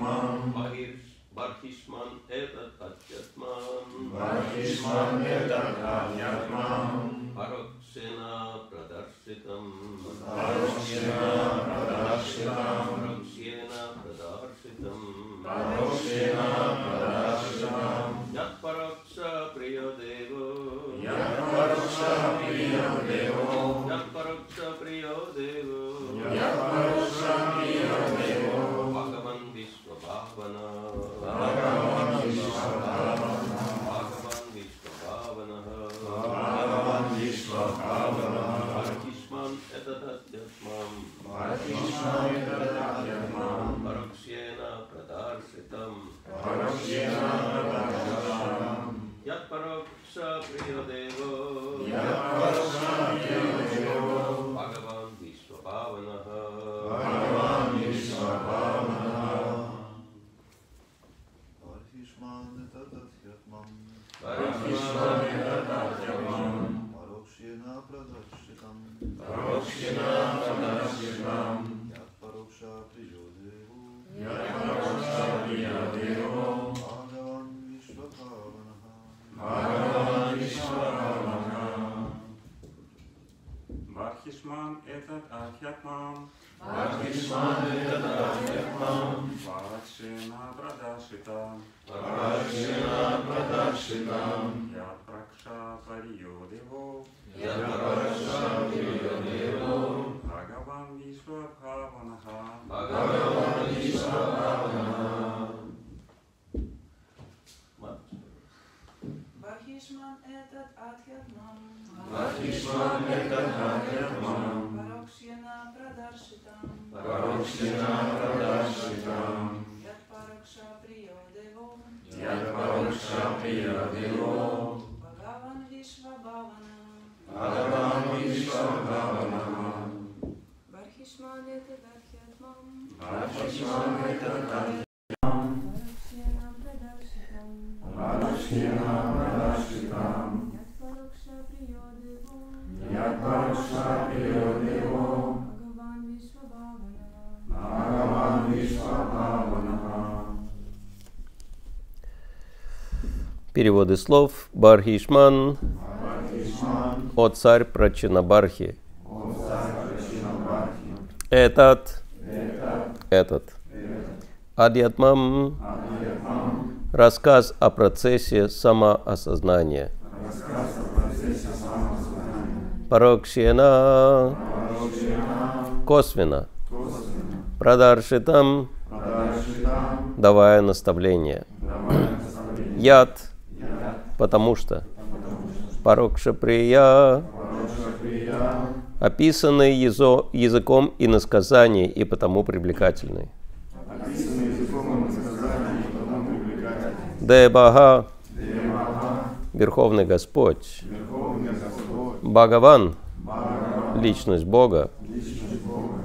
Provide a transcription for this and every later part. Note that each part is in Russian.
Адьяшмам. Бхагиш- Бхактишман этот Атьятман. Бхактишман этот Адьяшмам. Парокшена Прадаршитам. Парокшена Прадашитам. Парокшена Прадаршитам. Ятпракша Париодево. Ятпарокша Приядево. Бхагаван Вишвабхаванаха. Бхагаван Вишвабхавана. Бахишман этот Адхятмам. Бхактишман этот Адьяшмам. Парокшена Прадаршитам. Парокшена Прадаршитам. Ят Ятпарокша Приядево. Бхагаван Вишвабхавана. Бхагаван Вишвабхавана. Бархишман этот Адхятмам. Бхактишман Переводы слов. Бархишман. Бхактишман. О царь Прачинабархи. Прачинабхархи. Этот. Это Этот. Адьятмам. Рассказ о процессе самоосознания. Рассказ о процессе самосознания. Парокшена. Косвенно. Косвенно. Давая наставление. Давая наставление. Яд. Потому что. Потому что. Парокшаприя. Парокша Прия. Описанный языком иносказаний и потому привлекательный. Дебага. Верховный Господь. Бхагаван. Личность Бога.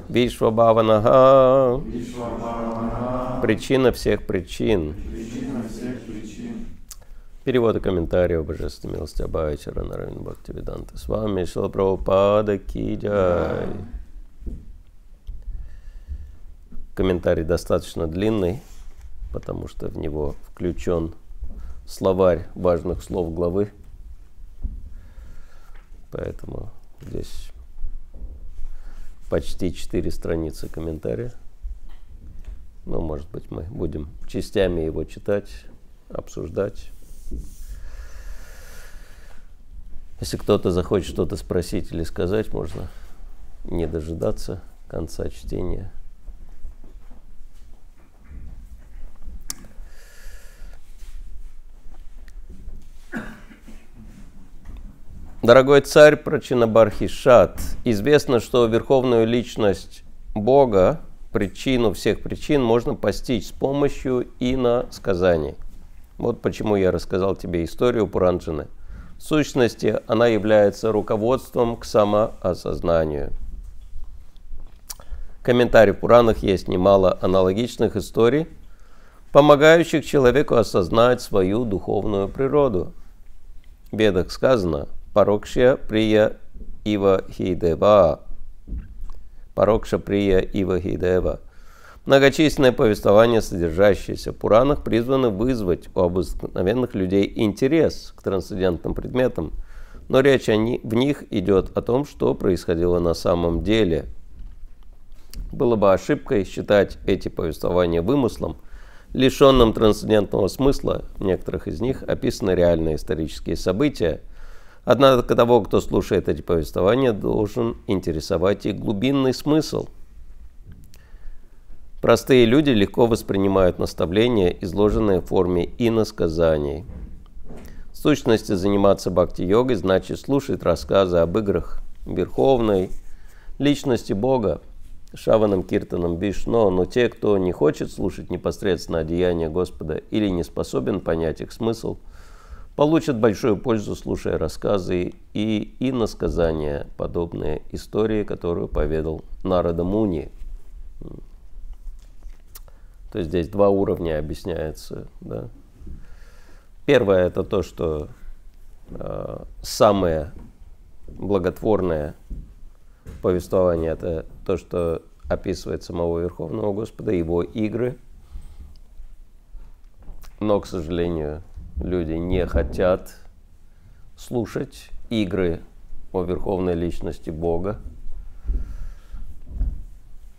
Вишвабхаванага. Вишвабхавана. Причина всех причин. Причина всех причин. Перевод и комментарий о божественной милости Абайчара Наравин Бхактивиданта. С вами Шила Прабхупада Киджай. Комментарий достаточно длинный, потому что в него включен словарь важных слов главы. Поэтому здесь почти четыре страницы комментария. Ну, может быть, мы будем частями его читать, обсуждать. Если кто-то захочет что-то спросить или сказать, можно не дожидаться конца чтения. Дорогой царь Прачинабархишат, известно, что верховную личность Бога, причину всех причин, можно постичь с помощью иносказаний. Вот почему я рассказал тебе историю Пуранджины. В сущности, она является руководством к самоосознанию. Комментарий в Пуранах есть немало аналогичных историй, помогающих человеку осознать свою духовную природу. В Ведах сказано «Парокшя прия ива хидева». Парокша прия ива хидева. Многочисленные повествования, содержащиеся в Пуранах, призваны вызвать у обыкновенных людей интерес к трансцендентным предметам, но речь о ни, в них идет о том, что происходило на самом деле. Было бы ошибкой считать эти повествования вымыслом, лишенным трансцендентного смысла, в некоторых из них описаны реальные исторические события. Однако того, кто слушает эти повествования, должен интересовать их глубинный смысл – Простые люди легко воспринимают наставления, изложенные в форме иносказаний. В сущности, заниматься бхакти-йогой значит слушать рассказы об играх Верховной, личности Бога, Шаваном Киртаном Бишно, но те, кто не хочет слушать непосредственно одеяния Господа или не способен понять их смысл, получат большую пользу, слушая рассказы и иносказания, подобные истории, которую поведал Нарада Муни. То есть здесь два уровня объясняется. Да. Первое это то, что э, самое благотворное повествование это то, что описывает самого Верховного Господа, его игры. Но, к сожалению, люди не хотят слушать игры о Верховной Личности Бога,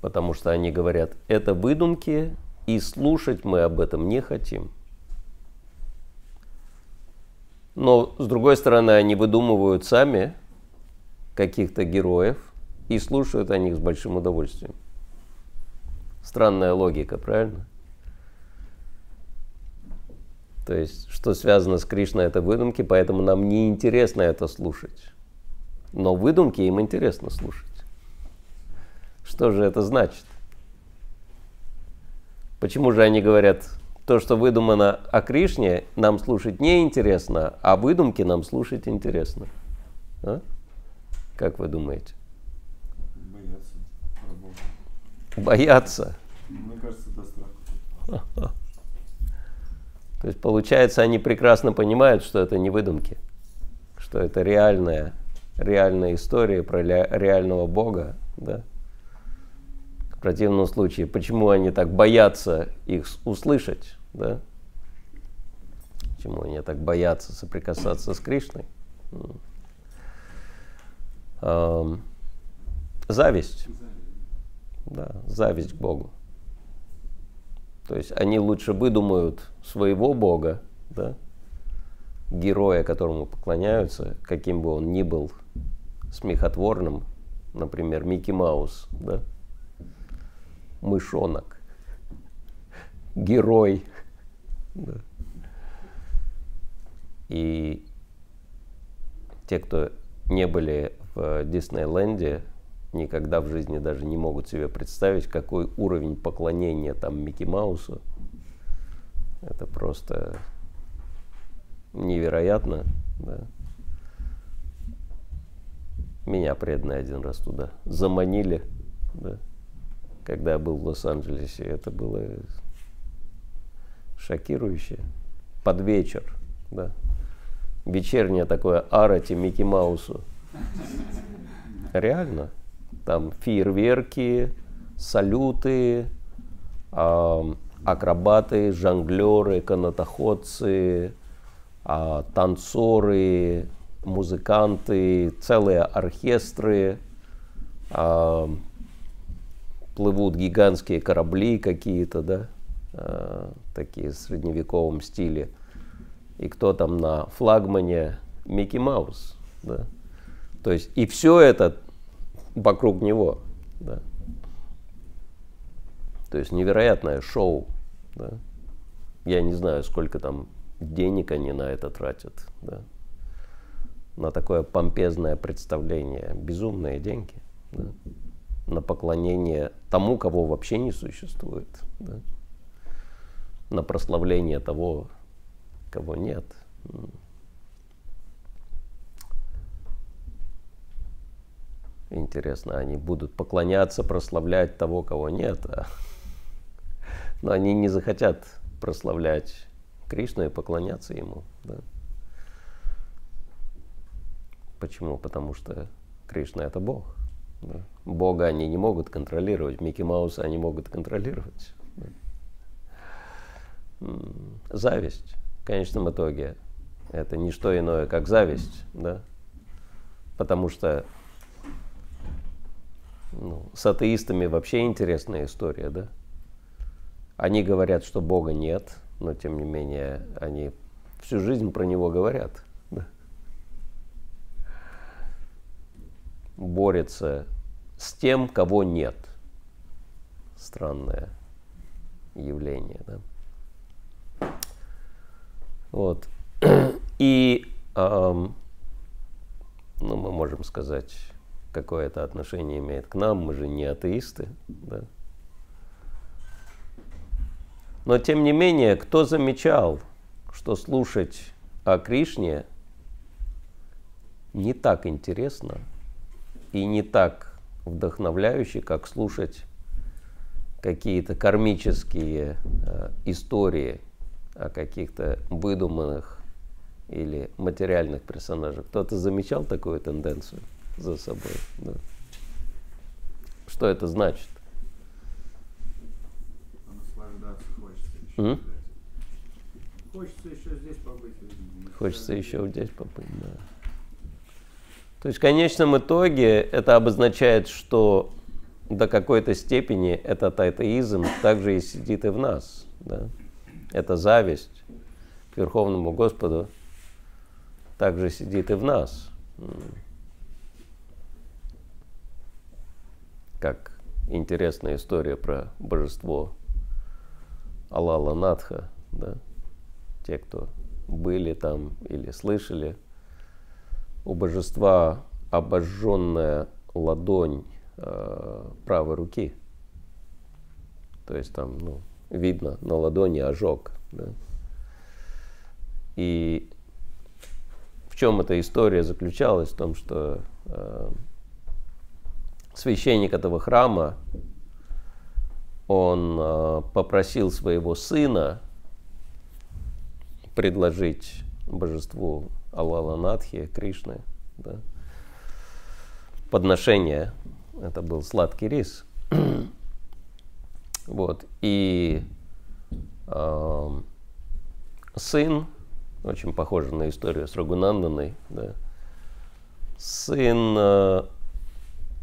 потому что они говорят, это выдумки, и слушать мы об этом не хотим. Но, с другой стороны, они выдумывают сами каких-то героев и слушают о них с большим удовольствием. Странная логика, правильно? То есть, что связано с Кришной, это выдумки, поэтому нам не интересно это слушать. Но выдумки им интересно слушать. Что же это значит? Почему же они говорят, то, что выдумано о Кришне, нам слушать не интересно, а выдумки нам слушать интересно? А? Как вы думаете? Боятся работы. Боятся. Мне кажется, это страх. То есть, получается, они прекрасно понимают, что это не выдумки, что это реальная, реальная история про реального Бога, да? В противном случае, почему они так боятся их услышать, да? Почему они так боятся соприкасаться с Кришной? Зависть. Да, зависть к Богу. То есть они лучше выдумают своего Бога, да, героя, которому поклоняются, каким бы он ни был смехотворным, например, Микки Маус, да, мышонок, герой. Да. И те, кто не были в Диснейленде, никогда в жизни даже не могут себе представить, какой уровень поклонения там Микки Маусу. Это просто невероятно. Да. Меня преданные один раз туда заманили. Да когда был в Лос-Анджелесе. Это было шокирующе. Под вечер, да. Вечернее такое арати Микки Маусу. Реально. Там фейерверки, салюты, акробаты, жонглеры, канатоходцы, э, танцоры, музыканты, целые оркестры, плывут гигантские корабли какие-то, да, э, такие в средневековом стиле. И кто там на флагмане? Микки Маус, да. То есть и все это вокруг него, да. То есть невероятное шоу, да. Я не знаю, сколько там денег они на это тратят, да. на такое помпезное представление безумные деньги, да? На поклонение тому, кого вообще не существует, да? на прославление того, кого нет. Интересно, они будут поклоняться, прославлять того, кого нет, а... но они не захотят прославлять Кришну и поклоняться ему. Да? Почему? Потому что Кришна это Бог. Бога они не могут контролировать, Микки Мауса они могут контролировать. Зависть в конечном итоге это не что иное, как зависть, да? Потому что ну, с атеистами вообще интересная история, да? Они говорят, что Бога нет, но тем не менее они всю жизнь про него говорят. Да? Борется с тем, кого нет. Странное явление, да? Вот. И эм, ну, мы можем сказать, какое это отношение имеет к нам, мы же не атеисты, да? Но тем не менее, кто замечал, что слушать о Кришне не так интересно и не так вдохновляюще, как слушать какие-то кармические э, истории о каких-то выдуманных или материальных персонажах. Кто-то замечал такую тенденцию за собой? Да. Что это значит? Наслаждаться хочется еще. М? блядь. Хочется еще здесь побыть. Хочется еще здесь побыть, да. То есть в конечном итоге это обозначает, что до какой-то степени этот атеизм также и сидит и в нас. Да? Эта зависть к Верховному Господу также сидит и в нас. Как интересная история про божество Алала Надха, да? те, кто были там или слышали, у божества обожженная ладонь э, правой руки. То есть там, ну, видно на ладони ожог. Да? И в чем эта история заключалась? В том, что э, священник этого храма, он э, попросил своего сына предложить божеству Алала Надхи, Кришны, да, подношение. Это был сладкий рис. вот. И э, сын, очень похоже на историю с Рагунанданой, да, сын э,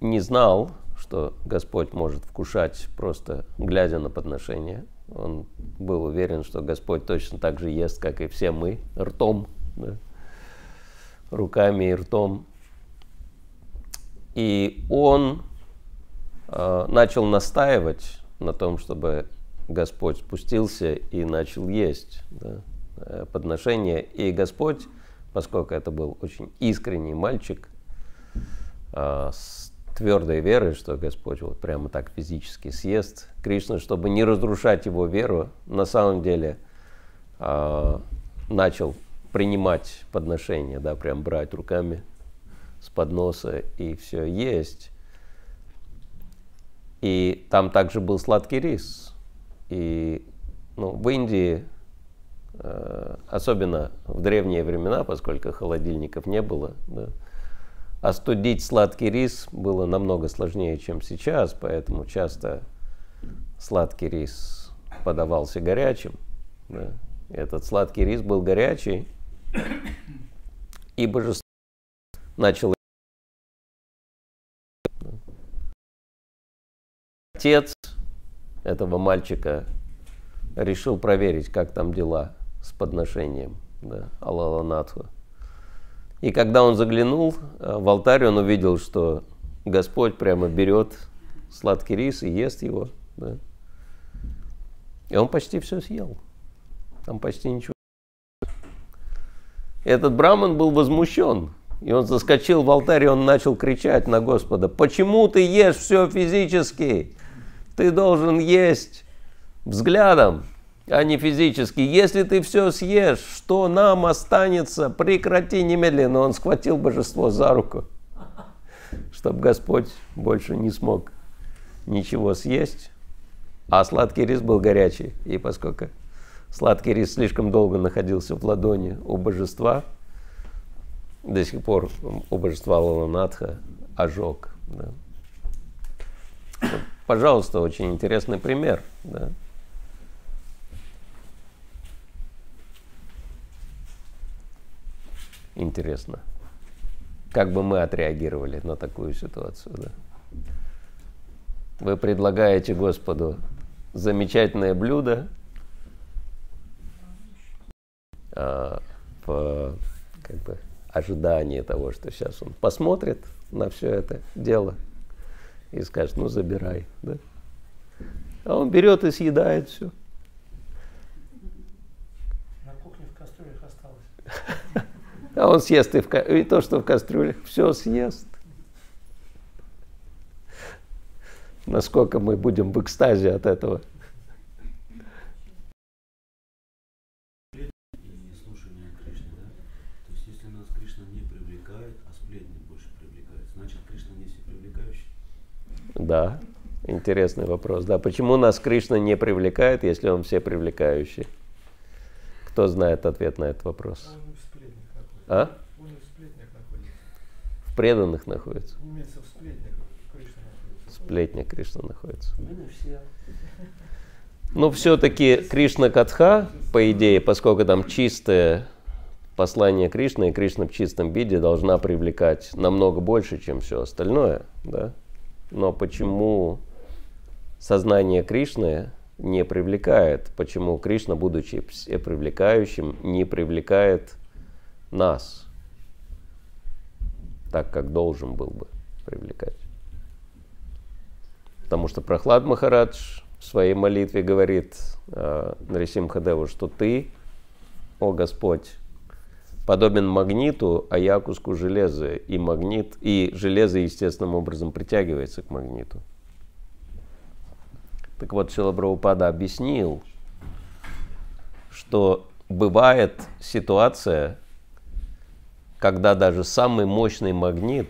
не знал, что Господь может вкушать просто глядя на подношение. Он был уверен, что Господь точно так же ест, как и все мы, ртом, да, руками и ртом. И он э, начал настаивать на том, чтобы Господь спустился и начал есть да, э, подношение. И Господь, поскольку это был очень искренний мальчик, э, с твердой верой, что Господь вот прямо так физически съест Кришну, чтобы не разрушать его веру, на самом деле э, начал принимать подношение, да, прям брать руками с подноса и все есть. И там также был сладкий рис. И ну, в Индии, э, особенно в древние времена, поскольку холодильников не было, да, остудить сладкий рис было намного сложнее, чем сейчас, поэтому часто сладкий рис подавался горячим. Да. Этот сладкий рис был горячий, и божество начало отец этого мальчика решил проверить, как там дела с подношением да, Алаланатху. И когда он заглянул э, в алтарь, он увидел, что Господь прямо берет сладкий рис и ест его. Да. И он почти все съел. Там почти ничего. Этот браман был возмущен. И он заскочил в алтарь, и он начал кричать на Господа, почему ты ешь все физически? Ты должен есть взглядом, а не физически. Если ты все съешь, что нам останется? Прекрати немедленно. Он схватил божество за руку, чтобы Господь больше не смог ничего съесть. А сладкий рис был горячий. И поскольку сладкий рис слишком долго находился в ладони у божества, до сих пор у божества Лаланатха ожог. Да. Пожалуйста, очень интересный пример. Да. Интересно, как бы мы отреагировали на такую ситуацию. Да? Вы предлагаете Господу замечательное блюдо а, в как бы, ожидании того, что сейчас он посмотрит на все это дело и скажет, ну забирай. Да? А он берет и съедает все. На кухне в кастрюлях осталось. А он съест и, в, и то, что в кастрюлях, все съест. Насколько мы будем в экстазе от этого. и слушание Кришны, да? То есть если нас Кришна не привлекает, а сплетни больше привлекает, значит Кришна не всепривлекающий. Да, интересный вопрос. Да, почему нас Кришна не привлекает, если он все привлекающий? Кто знает ответ на этот вопрос? Он и в сплетнях находится. А? В сплетнях находится. В преданных находится. Имеется в сплетнях Кришна находится. Сплетня Кришна находится. Все. Ну, все-таки Кришна Катха, по идее, поскольку там чистое послание Кришны, и Кришна в чистом виде должна привлекать намного больше, чем все остальное, да? Но почему сознание Кришны не привлекает? Почему Кришна, будучи привлекающим, не привлекает нас так, как должен был бы привлекать? Потому что Прохлад Махарадж в своей молитве говорит э, Нарисимхадеву, что ты, о Господь, подобен магниту, а я куску железа. И магнит, и железо естественным образом притягивается к магниту. Так вот, Шила Прабхупада объяснил, что бывает ситуация, когда даже самый мощный магнит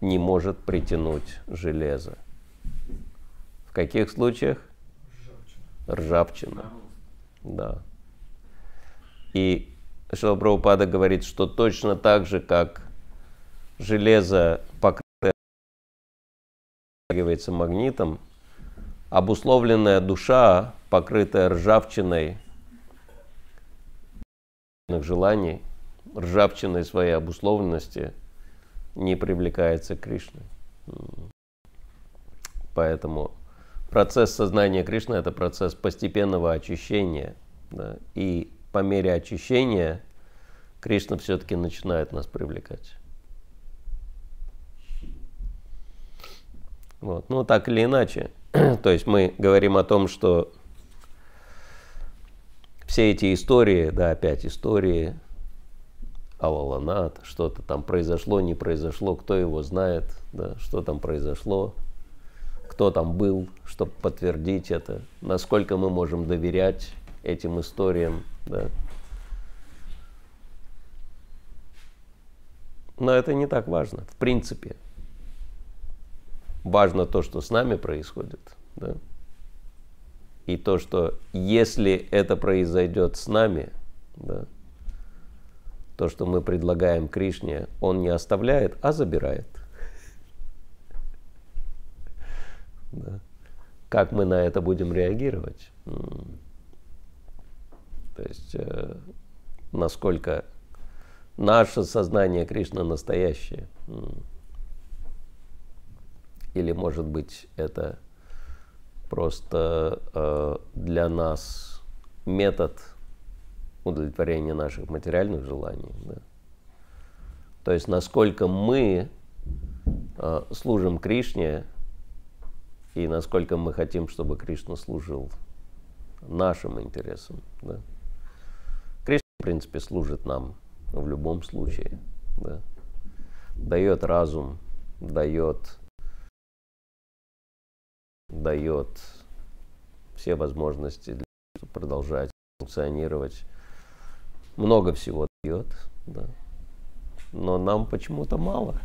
не может притянуть железо. В каких случаях? Ржавчина. Да. И Шила Прабхупада говорит, что точно так же, как железо покрытое магнитом, обусловленная душа, покрытая ржавчиной желаний, ржавчиной своей обусловленности, не привлекается к Кришне. Поэтому процесс сознания Кришны – это процесс постепенного очищения. да. И по мере очищения Кришна все-таки начинает нас привлекать. Вот. Ну, так или иначе. То есть мы говорим о том, что все эти истории, да, опять истории, Алаланат, что-то там произошло, не произошло, кто его знает, да, что там произошло, кто там был, чтобы подтвердить это, насколько мы можем доверять этим историям, да. Но это не так важно, в принципе. Важно то, что с нами происходит, да. И то, что если это произойдет с нами, да, то, что мы предлагаем Кришне, он не оставляет, а забирает. Да. Как мы на это будем реагировать? То есть, э, насколько наше сознание Кришны настоящее. Или, может быть, это просто э, для нас метод удовлетворения наших материальных желаний. Да? То есть насколько мы э, служим Кришне и насколько мы хотим, чтобы Кришна служил нашим интересам. Да? Принципе, служит нам в любом случае. Да? дает разум, дает, дает все возможности для того, продолжать функционировать. Много всего дает, да. но нам почему-то мало.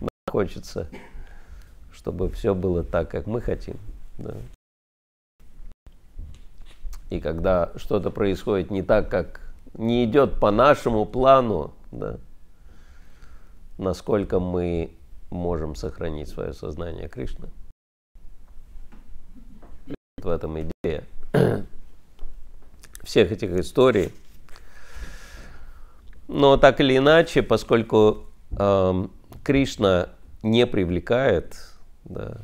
Нам хочется, чтобы все было так, как мы хотим. Да. И когда что-то происходит не так, как не идет по нашему плану, да, насколько мы можем сохранить свое сознание Кришны. В этом идея всех этих историй. Но так или иначе, поскольку э, Кришна не привлекает да,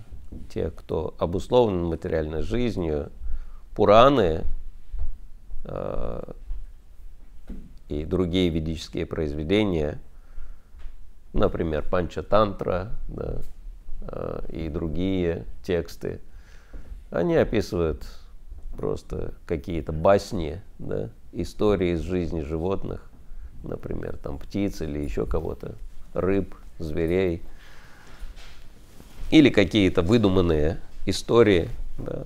тех, кто обусловлен материальной жизнью, Пураны и другие ведические произведения, например, Панчатантра да, э, и другие тексты, они описывают просто какие-то басни, да, истории из жизни животных, например, там птиц или еще кого-то, рыб, зверей, или какие-то выдуманные истории, да,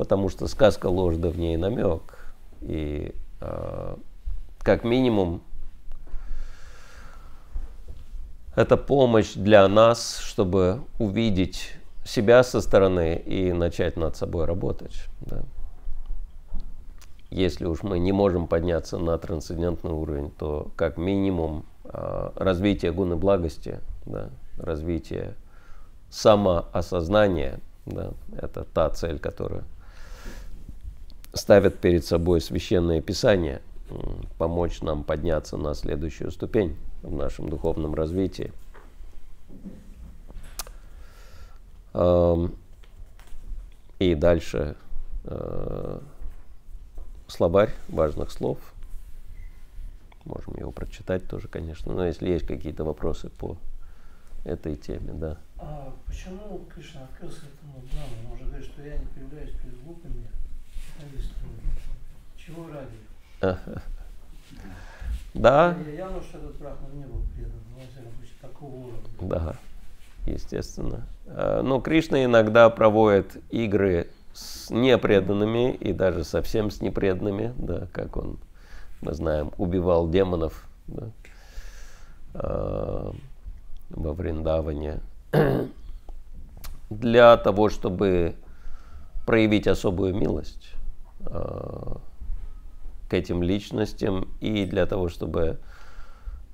потому что сказка ложь, да в ней намек. И э, как минимум это помощь для нас, чтобы увидеть себя со стороны и начать над собой работать. Да. Если уж мы не можем подняться на трансцендентный уровень, то как минимум э, развитие гуны благости, да, развитие самоосознания, да, это та цель, которая ставят перед собой священное писание, помочь нам подняться на следующую ступень в нашем духовном развитии. И дальше э, словарь важных слов. Можем его прочитать тоже, конечно. Но если есть какие-то вопросы по этой теме, да. А почему Кришна открылся этому Браму? Он уже говорит, что я не появляюсь перед глупыми, чего ради? Да. Явно, что этот брахман не был предан, но, во такого уровня. Да, естественно. А, Но Кришна иногда проводит игры с непреданными и даже совсем с непреданными, да, как он, мы знаем, убивал демонов да, а, во Вриндаване для того, чтобы проявить особую милость э, к этим личностям и для того, чтобы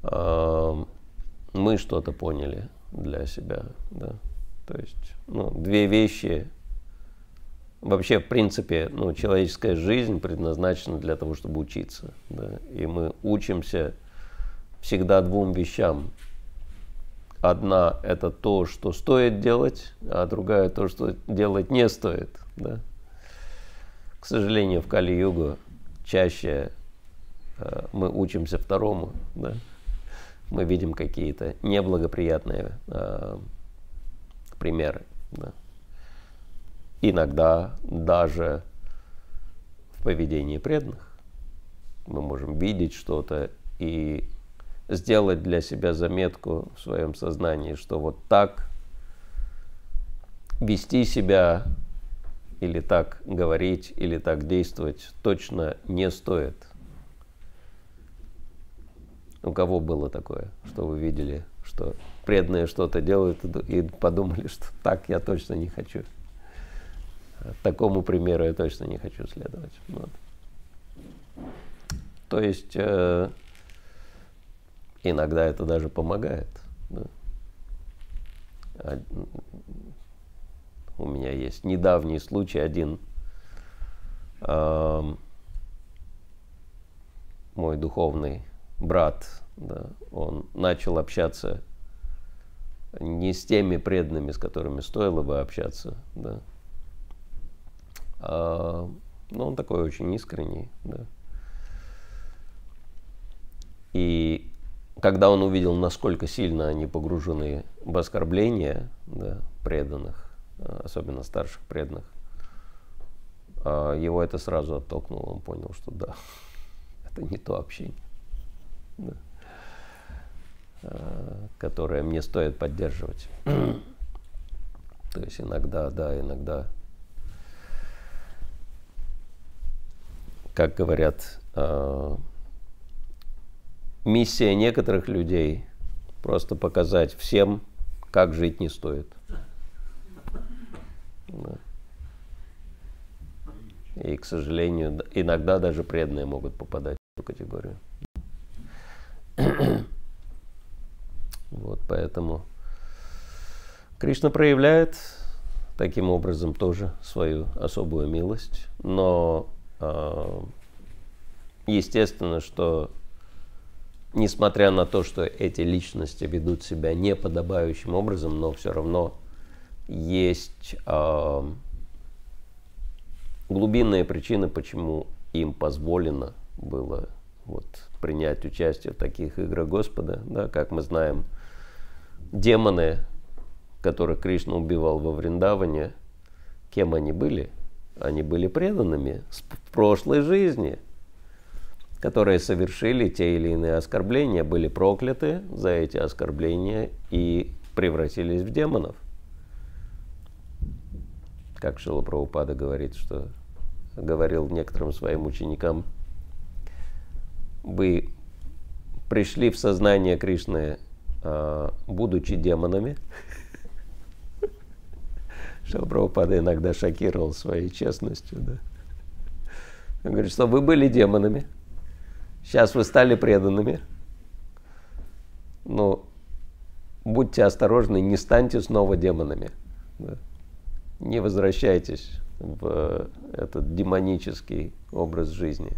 э, мы что-то поняли для себя. Да? То есть ну, две вещи. Вообще, в принципе, ну, человеческая жизнь предназначена для того, чтобы учиться. Да? И мы учимся всегда двум вещам. Одна – это то, что стоит делать, а другая – то, что делать не стоит. Да? К сожалению, в Кали-Югу чаще э, мы учимся второму, да? мы видим какие-то неблагоприятные э, примеры. Да? Иногда даже в поведении преданных мы можем видеть что-то и сделать для себя заметку в своем сознании, что вот так вести себя или так говорить, или так действовать точно не стоит. У кого было такое, что вы видели, что преданные что-то делают и подумали, что так я точно не хочу. Такому примеру я точно не хочу следовать. Вот. То есть э, иногда это даже помогает. Да. У меня есть недавний случай, один э, мой духовный брат, да, он начал общаться не с теми преданными, с которыми стоило бы общаться, да, а, но он такой очень искренний, да. И когда он увидел, насколько сильно они погружены в оскорбления да, преданных, особенно старших преданных, а его это сразу оттолкнуло. Он понял, что да, это не то общение. Да. э, которое мне стоит поддерживать. То есть иногда, да, иногда, как говорят, э, миссия некоторых людей просто показать всем, как жить не стоит. Да. И, к сожалению, иногда даже преданные могут попадать в эту категорию. Вот поэтому Кришна проявляет таким образом тоже свою особую милость, но а, естественно, что несмотря на то, что эти личности ведут себя неподобающим образом, но все равно есть а, глубинные причины, почему им позволено было вот, принять участие в таких играх Господа. Да, как мы знаем, демоны, которых Кришна убивал во Вриндаване, кем они были? Они были преданными в прошлой жизни, которые совершили те или иные оскорбления, были прокляты за эти оскорбления и превратились в демонов. Как Шила Прабхупада говорит, что говорил некоторым своим ученикам, вы пришли в сознание Кришны, а, будучи демонами. Шила Прабхупада иногда шокировал своей честностью. Да. Он говорит, что вы были демонами, сейчас вы стали преданными. Но будьте осторожны, не станьте снова демонами. Да. Не возвращайтесь в этот демонический образ жизни.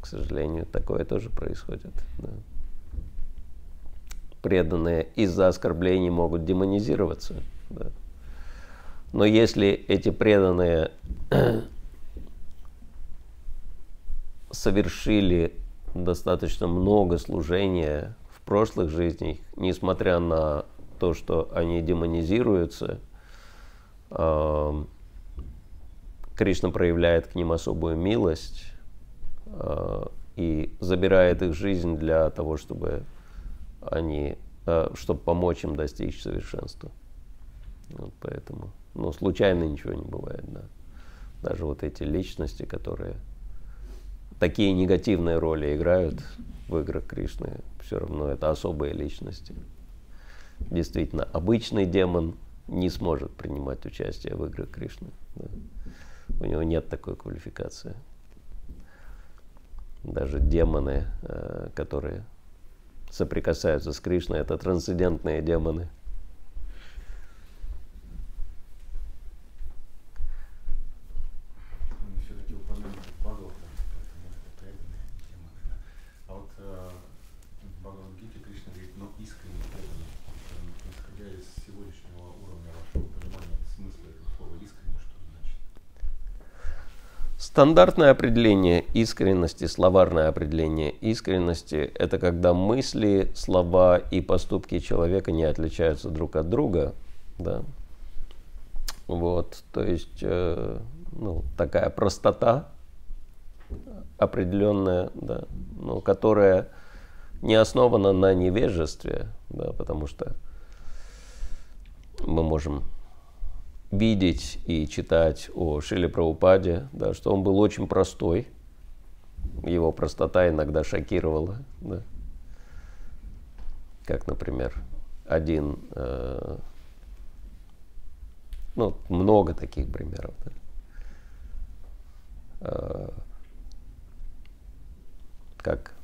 К сожалению, такое тоже происходит. да. Преданные из-за оскорблений могут демонизироваться. да. Но если эти преданные совершили достаточно много служения в прошлых жизнях, несмотря на то, что они демонизируются, Кришна проявляет к ним особую милость а, и забирает их жизнь для того, чтобы они, а, чтобы помочь им достичь совершенства. Вот поэтому, ну, случайно ничего не бывает, да. Даже вот эти личности, которые такие негативные роли играют в играх Кришны, все равно это особые личности. Действительно, обычный демон не сможет принимать участие в играх Кришны. да. У него нет такой квалификации. Даже демоны, э, которые соприкасаются с Кришной, это трансцендентные демоны. Мы все-таки упомянули Бхагаватам, поэтому это преданные демоны. да. А вот э, в Бхагавадгите Кришна говорит, но искренне преданный. Вот, э, исходя из сегодняшнего уровня вашего понимания смысла этого слова искренне, что значит? Стандартное определение искренности, словарное определение искренности – это когда мысли, слова и поступки человека не отличаются друг от друга. Да? Вот, то есть э, ну, такая простота определенная, да, ну, которая не основана на невежестве, да, потому что мы можем видеть и читать о Шиле Прабхупаде, да, что он был очень простой. Его простота иногда шокировала. Да. Как, например, один, э, ну, много таких примеров. Да. Э, как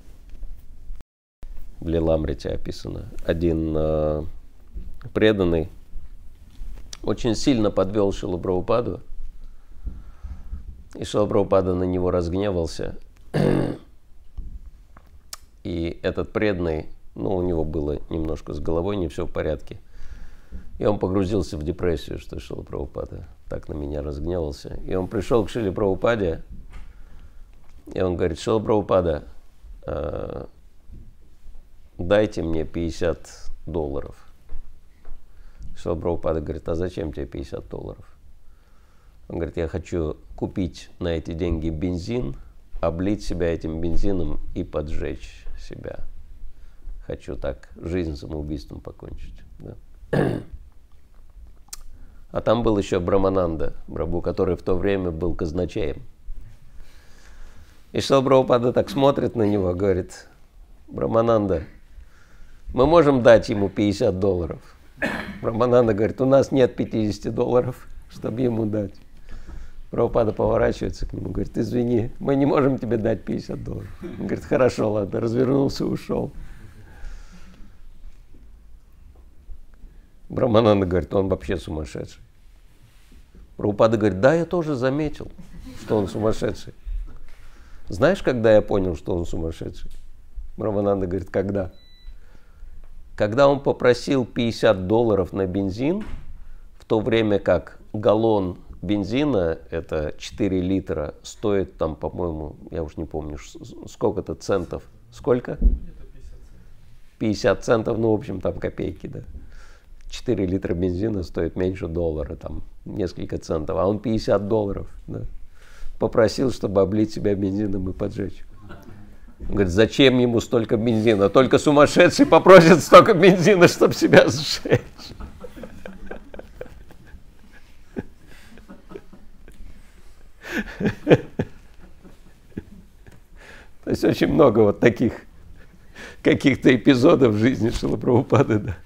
в Лиламрите описано, один э, преданный очень сильно подвел Шилу Прабхупаду, и Шила Прабхупада на него разгневался. И этот преданный, ну, у него было немножко с головой не все в порядке. И он погрузился в депрессию, что Шила так на меня разгневался. И он пришел к Шиле и он говорит, Шила э, дайте мне 50 долларов. Шила Прабхупада говорит, а зачем тебе 50 долларов? Он говорит, я хочу купить на эти деньги бензин, облить себя этим бензином и поджечь себя. хочу так жизнь самоубийством покончить. Да. А там был еще Брамананда, Брабу, который в то время был казначеем. И Шила Прабхупада так смотрит на него, говорит, Брамананда, мы можем дать ему 50 долларов. Брамананда говорит, у нас нет 50 долларов, чтобы ему дать. Прабхупада поворачивается к нему, говорит, извини, мы не можем тебе дать 50 долларов. Он говорит, хорошо, ладно, развернулся ушел. Брамананда говорит, он вообще сумасшедший. Прабхупада говорит, да, я тоже заметил, что он сумасшедший. Знаешь, когда я понял, что он сумасшедший? Брамананда говорит, когда? Когда он попросил 50 долларов на бензин, в то время как галлон бензина, это 4 литра, стоит там, по-моему, я уж не помню, сколько-то центов. Сколько? 50 центов, ну, в общем, там копейки, да. 4 литра бензина стоит меньше доллара, там несколько центов, а он 50 долларов, да. Попросил, чтобы облить себя бензином и поджечь. Говорит, зачем ему столько бензина? Только сумасшедший попросит столько бензина, чтобы себя сжечь. То есть очень много вот таких каких-то эпизодов в жизни Шилапрабхупады, да.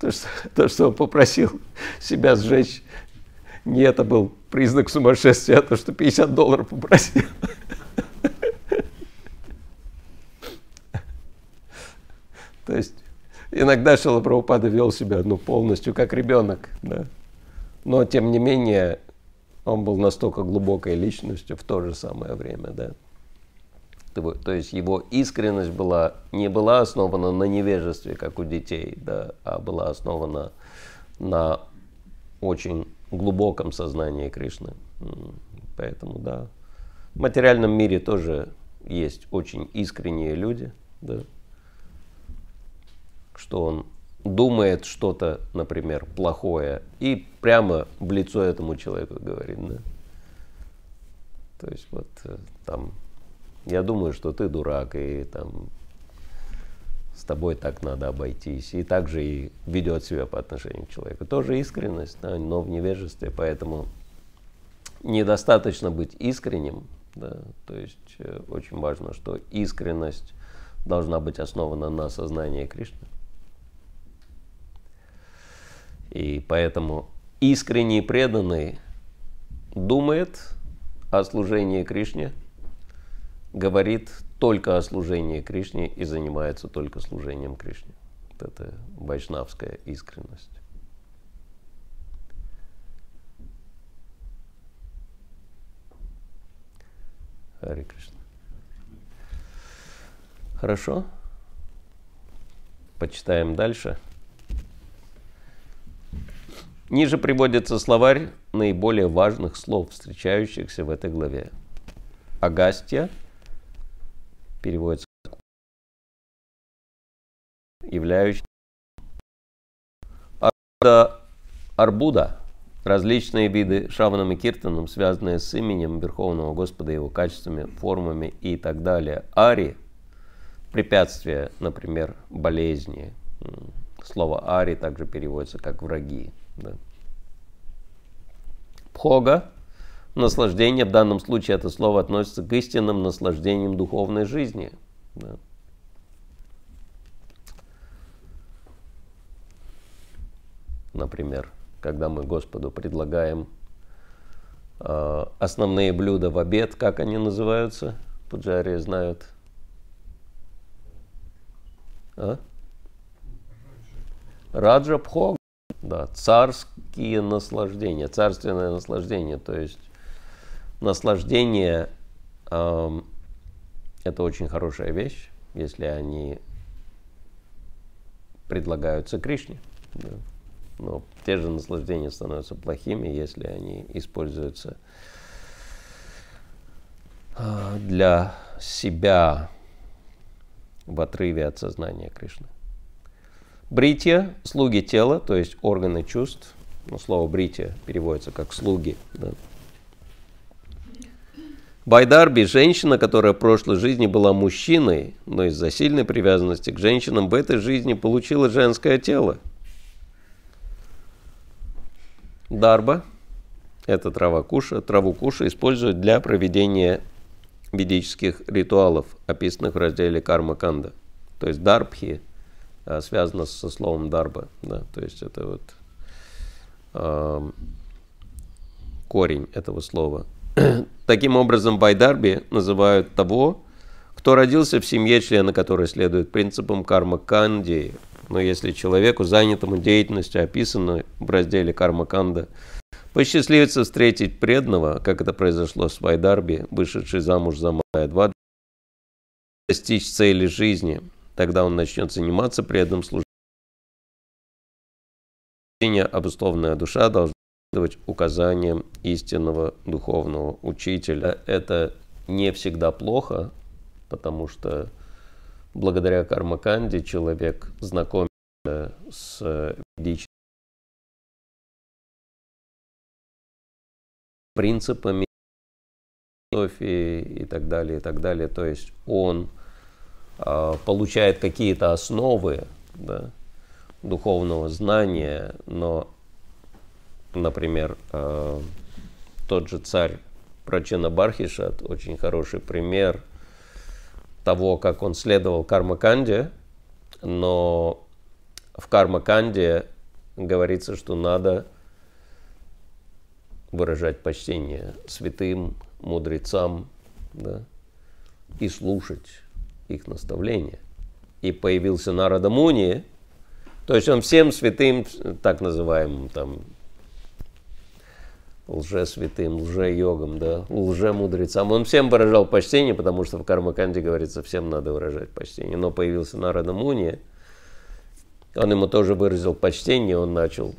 То что, то, что он попросил себя сжечь, не это был признак сумасшествия, а то, что 50 долларов попросил. То есть иногда Шилапрабхупада вел себя ну, полностью как ребенок. Да? Но тем не менее он был настолько глубокой личностью в то же самое время. Да? То есть его искренность была, не была основана на невежестве, как у детей, да, а была основана на очень глубоком сознании Кришны. Поэтому, да, в материальном мире тоже есть очень искренние люди, да, что он думает что-то, например, плохое, и прямо в лицо этому человеку говорит, да. То есть вот э, там я думаю, что ты дурак, и там с тобой так надо обойтись. И также и ведет себя по отношению к человеку. Тоже искренность, да, но в невежестве, поэтому недостаточно быть искренним. Да, то есть э, очень важно, что искренность должна быть основана на сознании Кришны. И поэтому искренний преданный думает о служении Кришне – говорит только о служении Кришне и занимается только служением Кришне. Вот это вайшнавская искренность. Хари Кришна. Хорошо. Почитаем дальше. Ниже приводится словарь наиболее важных слов, встречающихся в этой главе. Агастья – переводится являющийся Арбуда, арбуда различные виды шаваном и киртаном, связанные с именем Верховного Господа, его качествами, формами и так далее. Ари – препятствия, например, болезни. Слово ари также переводится как враги. Да. Пхога наслаждение, в данном случае это слово относится к истинным наслаждениям духовной жизни. Да. Например, когда мы Господу предлагаем э, основные блюда в обед, как они называются? Пуджарии знают. А? Раджа Пхог, да, царские наслаждения, царственное наслаждение, то есть наслаждение э, это очень хорошая вещь, если они предлагаются Кришне. Да. Но те же наслаждения становятся плохими, если они используются э, для себя в отрыве от сознания Кришны. Бритья – слуги тела, то есть органы чувств. Ну, слово бритья переводится как слуги. Да Байдарби – женщина, которая в прошлой жизни была мужчиной, но из-за сильной привязанности к женщинам в этой жизни получила женское тело. Дарба – это трава куша. Траву куша используют для проведения ведических ритуалов, описанных в разделе Карма Канда. То есть дарбхи а, связано со словом дарба. Да? То есть это вот э, корень этого слова. Таким образом, байдарби называют того, кто родился в семье, члена которой следует принципам карма канди. Но если человеку, занятому деятельностью, описанной в разделе карма канда, посчастливится встретить преданного, как это произошло с Вайдарби, вышедший замуж за Майя-2, достичь цели жизни, тогда он начнет заниматься преданным служением. Обусловленная душа должна следовать указаниям истинного духовного учителя. Это не всегда плохо, потому что благодаря кармаканде человек знакомится с принципами философии и так далее, и так далее. То есть он э, получает какие-то основы да, духовного знания, но, например, э, тот же царь Прачина Бархишат, очень хороший пример того, как он следовал кармаканде, но в кармаканде говорится, что надо выражать почтение святым, мудрецам, да, и слушать их наставления. И появился Нарада Муни, то есть он всем святым, так называемым, там, лже-святым, лже-йогам, да, лже-мудрецам. Он всем выражал почтение, потому что в Кармаканде говорится, всем надо выражать почтение. Но появился Нарада Муни, он ему тоже выразил почтение, он начал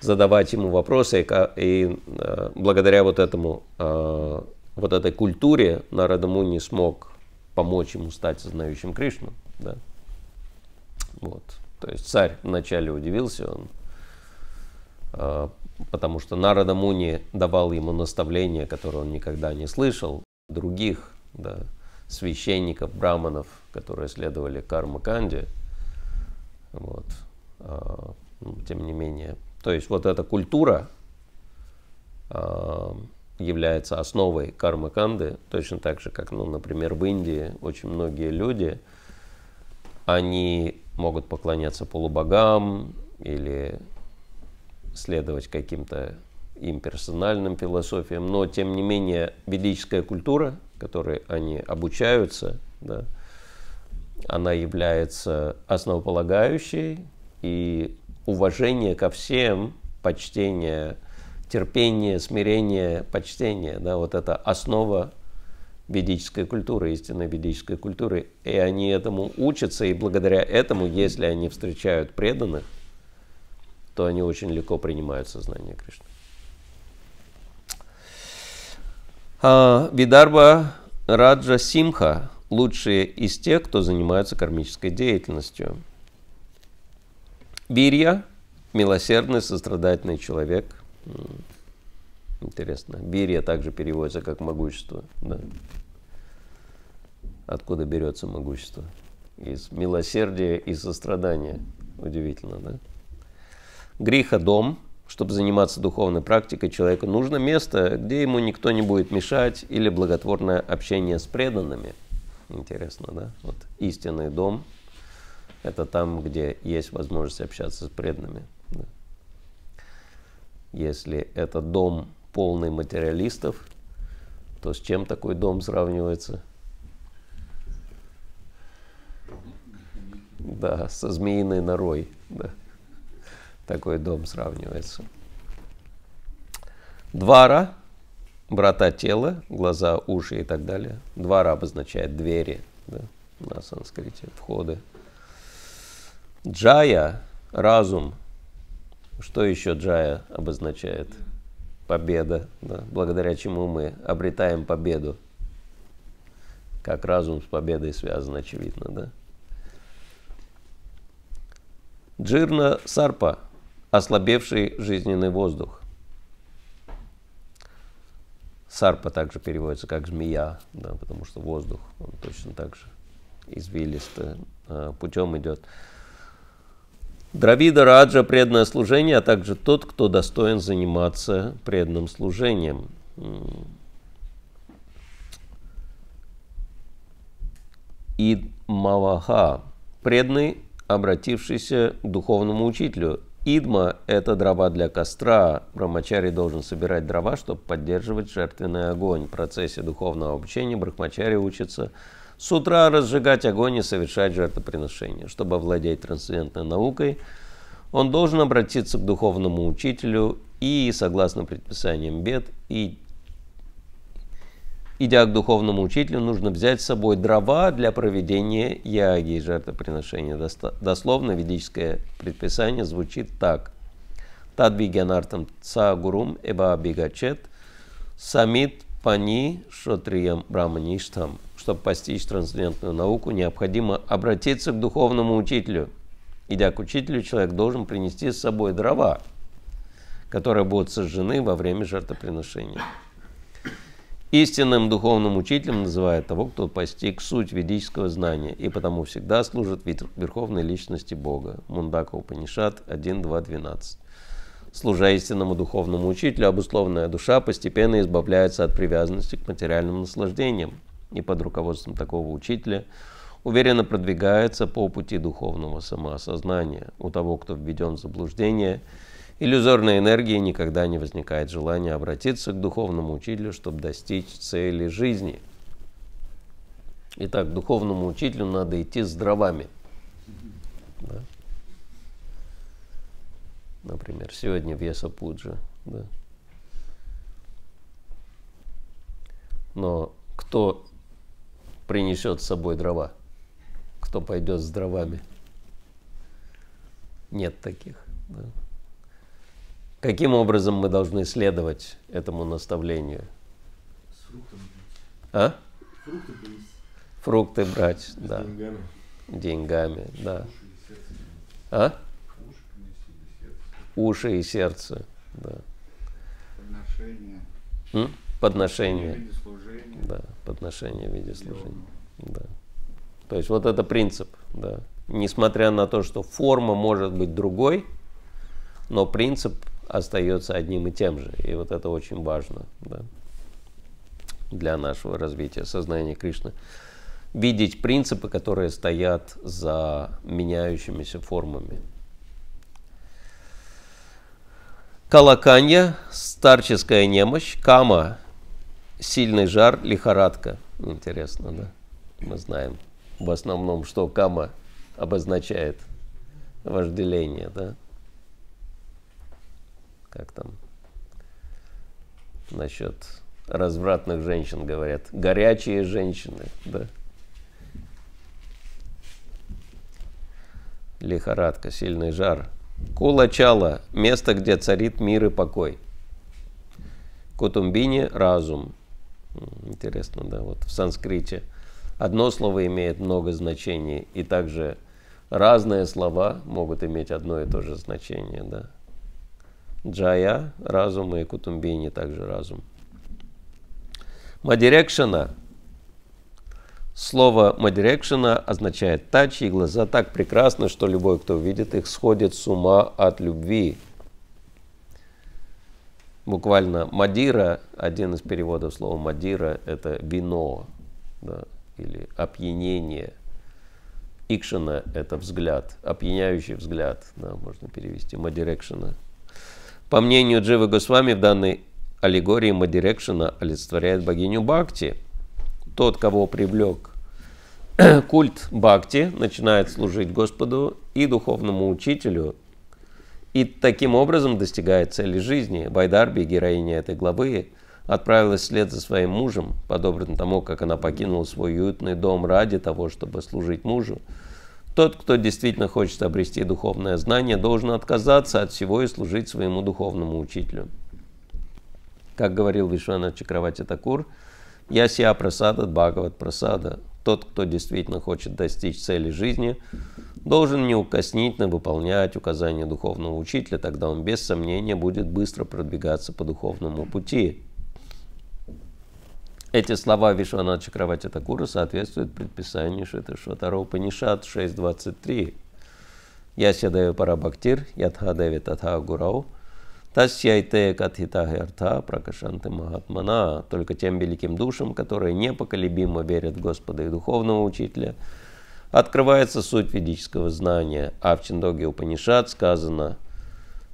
задавать ему вопросы, и, и э, благодаря вот этому, э, вот этой культуре Нарадаму не смог помочь ему стать сознающим Кришну. Да? Вот. То есть царь вначале удивился, он, э, потому что Нарада Муни давал ему наставления, которые он никогда не слышал, других да, священников, браманов, которые следовали карма канде. Вот. Тем не менее, то есть вот эта культура э, является основой кармы канды, точно так же, как, ну, например, в Индии очень многие люди, они могут поклоняться полубогам или следовать каким-то им персональным философиям, но тем не менее ведическая культура, которой они обучаются, да, она является основополагающей, и уважение ко всем, почтение, терпение, смирение, почтение. Да, вот это основа ведической культуры, истинной ведической культуры. И они этому учатся, и благодаря этому, если они встречают преданных, то они очень легко принимают сознание Кришны. А, Видарба Раджа Симха – лучшие из тех, кто занимается кармической деятельностью – Бирья – милосердный, сострадательный человек. Интересно. Бирья также переводится как могущество. Да. Откуда берется могущество? Из милосердия и сострадания. Удивительно, да? Гриха – дом. Чтобы заниматься духовной практикой, человеку нужно место, где ему никто не будет мешать, или благотворное общение с преданными. Интересно, да? Вот истинный дом – это там, где есть возможность общаться с преданными. Да. Если это дом полный материалистов, то с чем такой дом сравнивается? Да, со змеиной норой. Да. Такой дом сравнивается. Двара, врата тела, глаза, уши и так далее. Двара обозначает двери да, на санскрите, входы. Джая – разум. Что еще джая обозначает? Победа, да, благодаря чему мы обретаем победу. Как разум с победой связан, очевидно, да? Джирна сарпа – ослабевший жизненный воздух. сарпа также переводится как змея, да, потому что воздух, он точно так же извилисто э, путем идет. Дравида Раджа – преданное служение, а также тот, кто достоин заниматься преданным служением. Ид Маваха – преданный, обратившийся к духовному учителю. Идма – это дрова для костра. Брахмачари должен собирать дрова, чтобы поддерживать жертвенный огонь. В процессе духовного обучения брахмачари учится с утра разжигать огонь и совершать жертвоприношение. Чтобы овладеть трансцендентной наукой, он должен обратиться к духовному учителю и, согласно предписаниям бед, и идя к духовному учителю, нужно взять с собой дрова для проведения яги и жертвоприношения. Дословно ведическое предписание звучит так. Тадвигянартам ца гурум эба бигачет самит пани шотриям брамаништам. Чтобы постичь трансцендентную науку, необходимо обратиться к духовному учителю. Идя к учителю, человек должен принести с собой дрова, которые будут сожжены во время жертвоприношения. Истинным духовным учителем называют того, кто постиг суть ведического знания и потому всегда служит вер- верховной личности Бога. Мундака Упанишат 1.2.12. Служа истинному духовному учителю, обусловленная душа постепенно избавляется от привязанности к материальным наслаждениям и под руководством такого учителя уверенно продвигается по пути духовного самоосознания. У того, кто введен в заблуждение, иллюзорной энергии никогда не возникает желания обратиться к духовному учителю, чтобы достичь цели жизни. Итак, духовному учителю надо идти с дровами. Да? Например, сегодня в Ясапуджа. Да? Но кто принесет с собой дрова? Кто пойдет с дровами? Нет таких. да. Каким образом мы должны следовать этому наставлению? С фруктами. А? Фрукты принести. Фрукты брать, С да. деньгами. Деньгами, да. Уши и. А? Уши принести сердца. Уши и сердце, да. Подношение. М? В Подношение, виде служения. да. Подношение в виде служения, да. То есть вот это принцип, да. Несмотря на то, что форма может быть другой, но принцип остается одним и тем же. И вот это очень важно, да. Для нашего развития сознания Кришны. Видеть принципы, которые стоят за меняющимися формами. Калаканья, старческая немощь, кама, сильный жар, лихорадка. Интересно, да? Мы знаем в основном, что кама обозначает вожделение, да? Как там насчет развратных женщин говорят? Горячие женщины, да? Лихорадка, сильный жар. Кулачала – место, где царит мир и покой. Кутумбини – разум. Интересно, да, вот в санскрите одно слово имеет много значений, и также разные слова могут иметь одно и то же значение, да. Джая – разум, и кутумбини – также разум. Мадирекшана Слово «мадирекшена» означает «тач», и глаза так прекрасны, что любой, кто увидит их, сходит с ума от любви. Буквально «мадира», один из переводов слова «мадира» – это вино да, или опьянение. Икшина – это взгляд, опьяняющий взгляд, да, можно перевести, «мадирекшена». По мнению Дживы Госвами, в данной аллегории Мадирекшена олицетворяет богиню Бхакти – тот, кого привлек культ Бхакти, начинает служить Господу и духовному учителю, и таким образом достигает цели жизни. Байдарби, героиня этой главы, отправилась вслед за своим мужем, подобно тому, как она покинула свой уютный дом ради того, чтобы служить мужу. Тот, кто действительно хочет обрести духовное знание, должен отказаться от всего и служить своему духовному учителю. Как говорил Вишвана Чакравати Такур, Ясия прасада, Бхагават прасада. Тот, кто действительно хочет достичь цели жизни, должен неукоснительно выполнять указания духовного учителя, тогда он без сомнения будет быстро продвигаться по духовному пути. Эти слова Вишвана Чакравати Такура соответствуют предписанию Шита Шватара Упанишат 6.23. Ясядева Парабхактир, Ятхадеви Татха Гурау, Тасьяйте Катхита Арта Пракашанты Махатмана, только тем великим душам, которые непоколебимо верят в Господа и духовного учителя, открывается суть ведического знания. А в Чиндоге Упанишат сказано –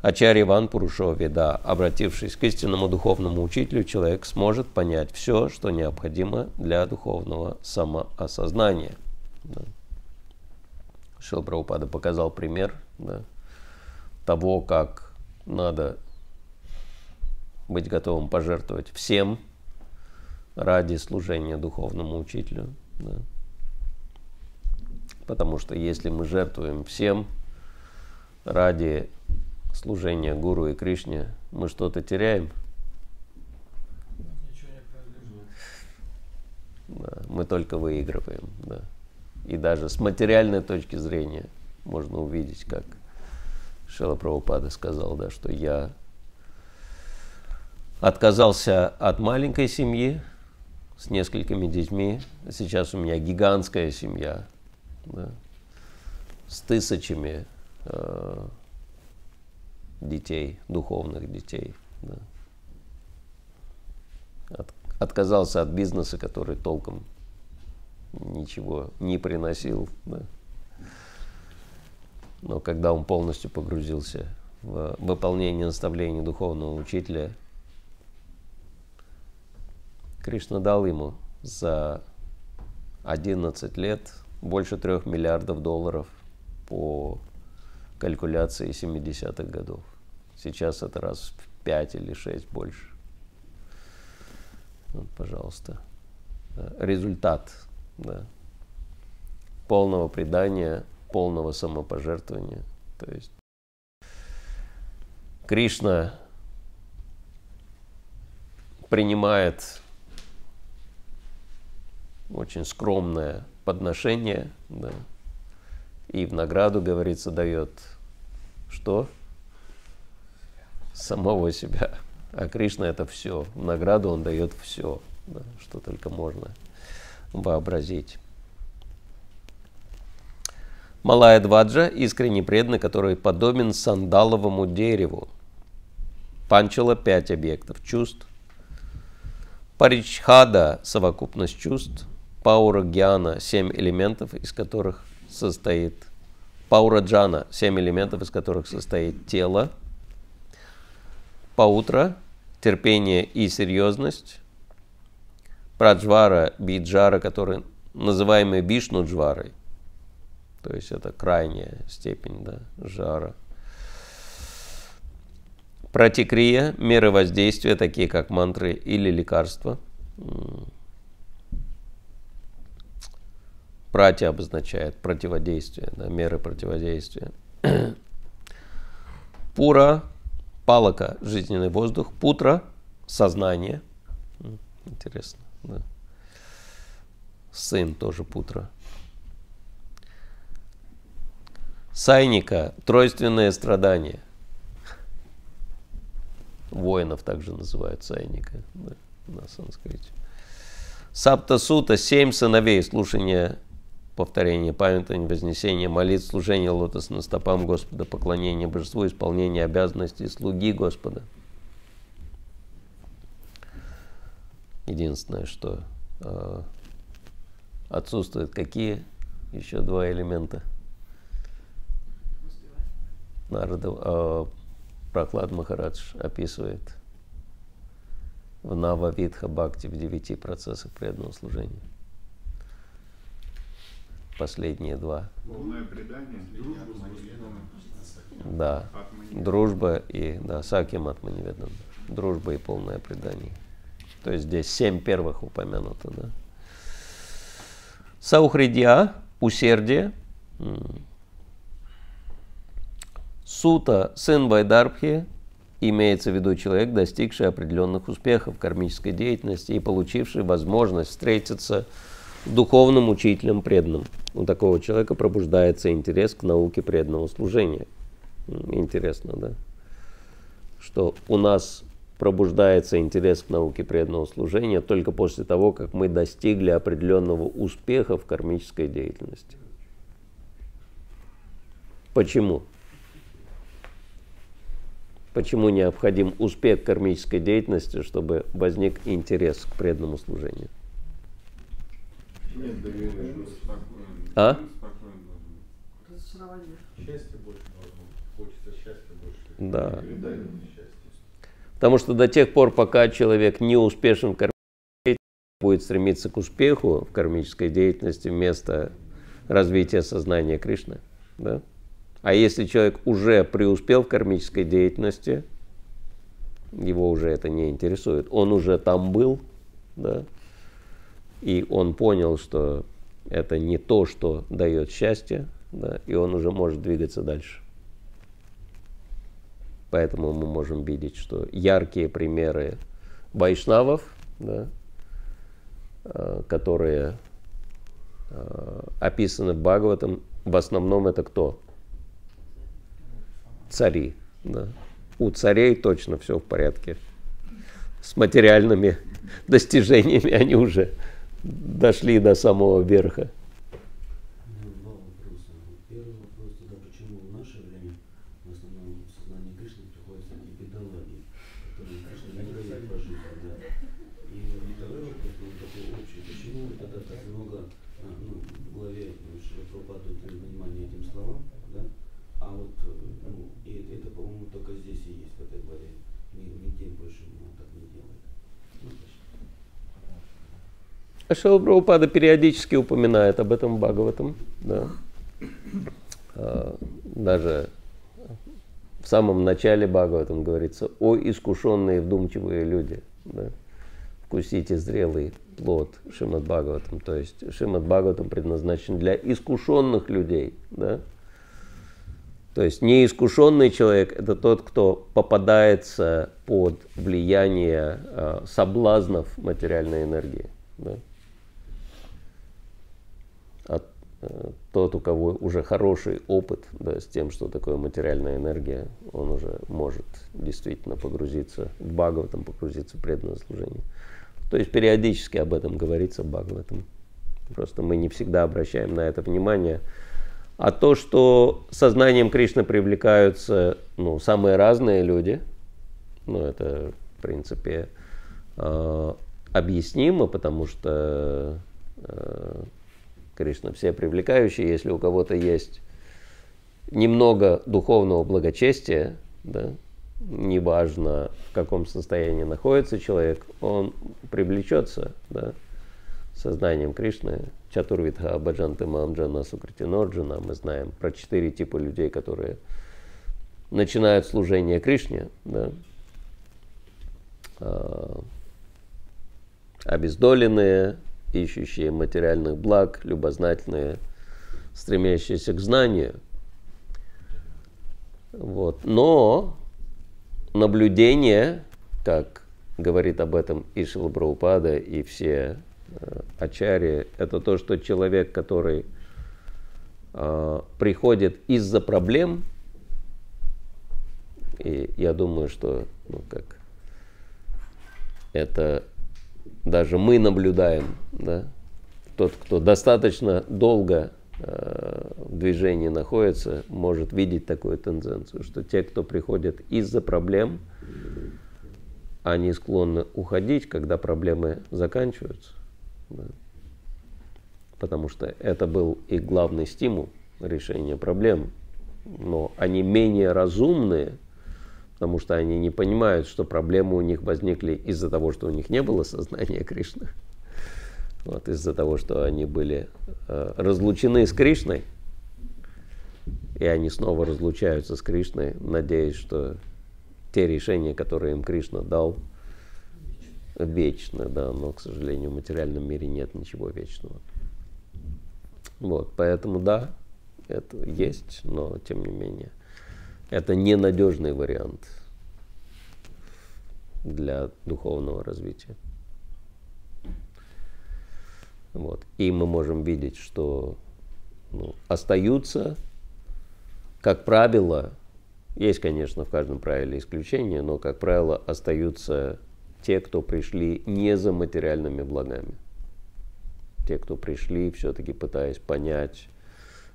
Ачарья Ван Пурушо Веда, обратившись к истинному духовному учителю, человек сможет понять все, что необходимо для духовного самоосознания. Да. Шил показал пример да, того, как надо быть готовым пожертвовать всем ради служения духовному учителю. Да. Потому что если мы жертвуем всем ради служения Гуру и Кришне, мы что-то теряем. Да, мы только выигрываем. Да. И даже с материальной точки зрения можно увидеть, как Шила Прабхупада сказал, да, что я отказался от маленькой семьи с несколькими детьми. Сейчас у меня гигантская семья да, с тысячами э, детей, духовных детей. Да. От, отказался от бизнеса, который толком ничего не приносил. Да. Но когда он полностью погрузился в выполнение наставлений духовного учителя, Кришна дал ему за 11 лет больше трех миллиардов долларов по калькуляции 70-х годов. Сейчас это раз в 5 или 6 больше. Вот, пожалуйста. Результат да, полного предания, полного самопожертвования. То есть Кришна принимает очень скромное подношение, да, и в награду, говорится, дает что? Самого себя. А Кришна это все. В награду он дает все, да, что только можно вообразить. Малая Дваджа – искренне преданный, который подобен сандаловому дереву. Панчала – пять объектов чувств. Паричхада – совокупность чувств. Паура Гьяна – семь элементов, из которых состоит Паураджана, семь элементов, из которых состоит тело. Паутра, терпение и серьезность. Праджвара, биджара, который называемый Вишну джварой. То есть это крайняя степень да, жара. Пратикрия, меры воздействия, такие как мантры или лекарства. Прати обозначает противодействие, да, меры противодействия. Пура, палака, жизненный воздух. Путра, сознание. Интересно, да. Сын тоже путра. Сайника, тройственное страдание. Воинов также называют сайника да, на санскрите. Саптасута, семь сыновей, слушание повторение, памятование, вознесение, молитв, служение лотосным стопам Господа, поклонение божеству, исполнение обязанностей слуги Господа. Единственное, что э, отсутствует какие еще два элемента. Нарада, э, Прохлад Махарадж описывает в Нава Видха Бхакти в девяти процессах преданного служения последние два. Полное предание. Да. Дружба и да, Саким Атманиведан. Дружба и полное предание. То есть здесь семь первых упомянуто, да. Саухридья, усердие. Сута, сын Вайдарбхи, имеется в виду человек, достигший определенных успехов в кармической деятельности и получивший возможность встретиться с духовным учителем преданным у такого человека пробуждается интерес к науке преданного служения. Интересно, да? Что у нас пробуждается интерес к науке преданного служения только после того, как мы достигли определенного успеха в кармической деятельности. Почему? Почему необходим успех кармической деятельности, чтобы возник интерес к преданному служению? Нет доверия. А? Спокойно должен быть. Разочарование. Счастье больше должно быть. Хочется счастья больше. Да. Потому что до тех пор, пока человек не успешен в кармической деятельности, будет стремиться к успеху в кармической деятельности вместо развития сознания Кришны. Да? А если человек уже преуспел в кармической деятельности, его уже это не интересует. Он уже там был, да, и он понял, что это не то, что дает счастье, да, и он уже может двигаться дальше. Поэтому мы можем видеть, что яркие примеры вайшнавов, да, э, которые э, описаны в Бхагаватам, в основном это кто? Цари. Да. У царей точно все в порядке. С материальными достижениями они уже дошли до самого верха. У меня два вопроса. Первый вопрос тогда, почему в наше время в основном в сознание Кришны приходят такие бедолаги, которые Кришна не дает прожить. Да. И второй вопрос, он такой общий. Почему тогда так много а, ну, в главе Шри Прабхупады уделили внимание этим словам, да? а вот э, ну, и это, это, по-моему, только здесь и есть, в этой главе. Ни- Нигде больше ну, так не делает. Ну, спасибо. Шила Прабхупада периодически упоминает об этом Бхагаватам. Да. А, Даже в самом начале Бхагаватам говорится о искушенные вдумчивые люди. Да. Вкусите зрелый плод Шимад Бхагаватам. То есть Шимад Бхагаватам предназначен для искушенных людей. Да. То есть неискушенный человек – это тот, кто попадается под влияние а, соблазнов материальной энергии. Да. А э, тот, у кого уже хороший опыт да, с тем, что такое материальная энергия, он уже может действительно погрузиться в Бхагаватам, погрузиться в преданное служение. То есть периодически об этом говорится в Бхагаватам. Просто мы не всегда обращаем на это внимание. А то, что сознанием Кришны привлекаются ну, самые разные люди, ну, это, в принципе, э, объяснимо, потому что э, Кришна все привлекающий. Если у кого-то есть немного духовного благочестия, да, неважно в каком состоянии находится человек, он привлечется да, сознанием Кришны. Чатурвитха Баджанты Мамджана Сукратиноджана. Мы знаем про четыре типа людей, которые начинают служение Кришне. Да. А, обездоленные, ищущие материальных благ, любознательные, стремящиеся к знанию. Вот. Но наблюдение, как говорит об этом и Шила Прабхупада, и все э, ачарьи, это то, что человек, который э, приходит из-за проблем, и я думаю, что ну, как это даже мы наблюдаем, да, тот, кто достаточно долго э, в движении находится, может видеть такую тенденцию, что те, кто приходят из-за проблем, они склонны уходить, когда проблемы заканчиваются. да. Потому что это был их главный стимул решения проблем. Но они менее разумные, потому что они не понимают, что проблемы у них возникли из-за того, что у них не было сознания Кришны. Вот, из-за того, что они были э, разлучены с Кришной, и они снова разлучаются с Кришной, надеясь, что те решения, которые им Кришна дал, вечны, да, но, к сожалению, в материальном мире нет ничего вечного. Вот, поэтому да, это есть, но тем не менее, это ненадежный вариант для духовного развития. Вот. И мы можем видеть, что ну, остаются, как правило, Есть, конечно, в каждом правиле исключения, но, как правило, остаются те, кто пришли не за материальными благами. Те, кто пришли, все-таки пытаясь понять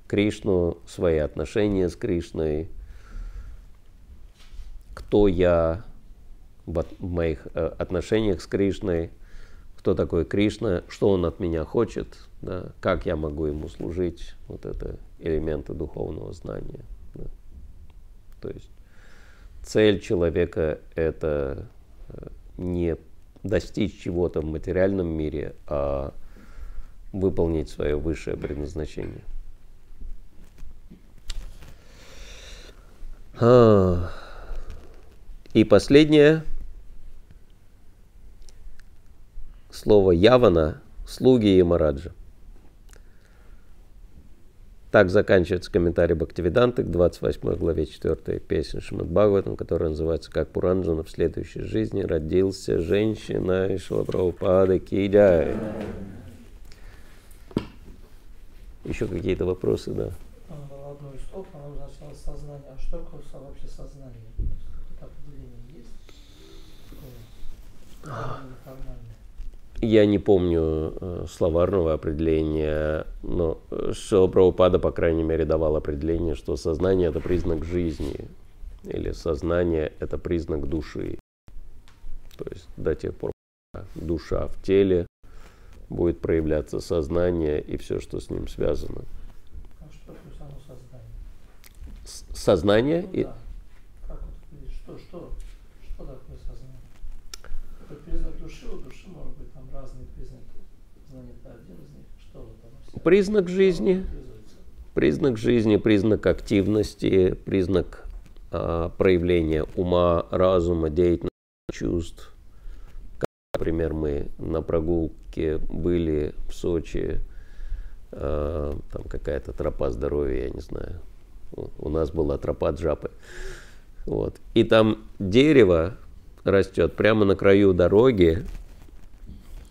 Кришну, свои отношения с Кришной, кто я в моих э, отношениях с Кришной, кто такой Кришна, что он от меня хочет, да, как я могу ему служить, вот это элементы духовного знания. Да. То есть цель человека это э, не достичь чего-то в материальном мире, а выполнить свое высшее предназначение. А. И последнее слово Явана – слуги Ямараджа. Так заканчивается комментарий Бхактивиданты к 28 главе 4 песни Шимад Бхагаватам, которая называется «Как Пуранджана в следующей жизни родился женщина и Шилапрабхупада Кидяй». Еще какие-то вопросы, да? Одно из слов, оно означало сознание. А что такое вообще сознание? Это определение есть? Такое формальное. Я не помню э, словарного определения, но Шила Прабхупада, по крайней мере, давал определение, что сознание – это признак жизни, или сознание – это признак души. То есть до тех пор, пока душа в теле, будет проявляться сознание и все, что с ним связано. А что такое само сознание? С- Сознание Ну, и да. Как вот, что, что, что такое сознание? Это признак души, у души может быть там разные признаки. Знание это один из них. Что вот оно все? признак жизни. Признак жизни, признак активности, признак а, проявления ума, разума, деятельности, чувств. Как, например, мы на прогулке были в Сочи, а, там какая-то тропа здоровья, я не знаю. У нас была тропа джапы. Вот. И там дерево растет прямо на краю дороги,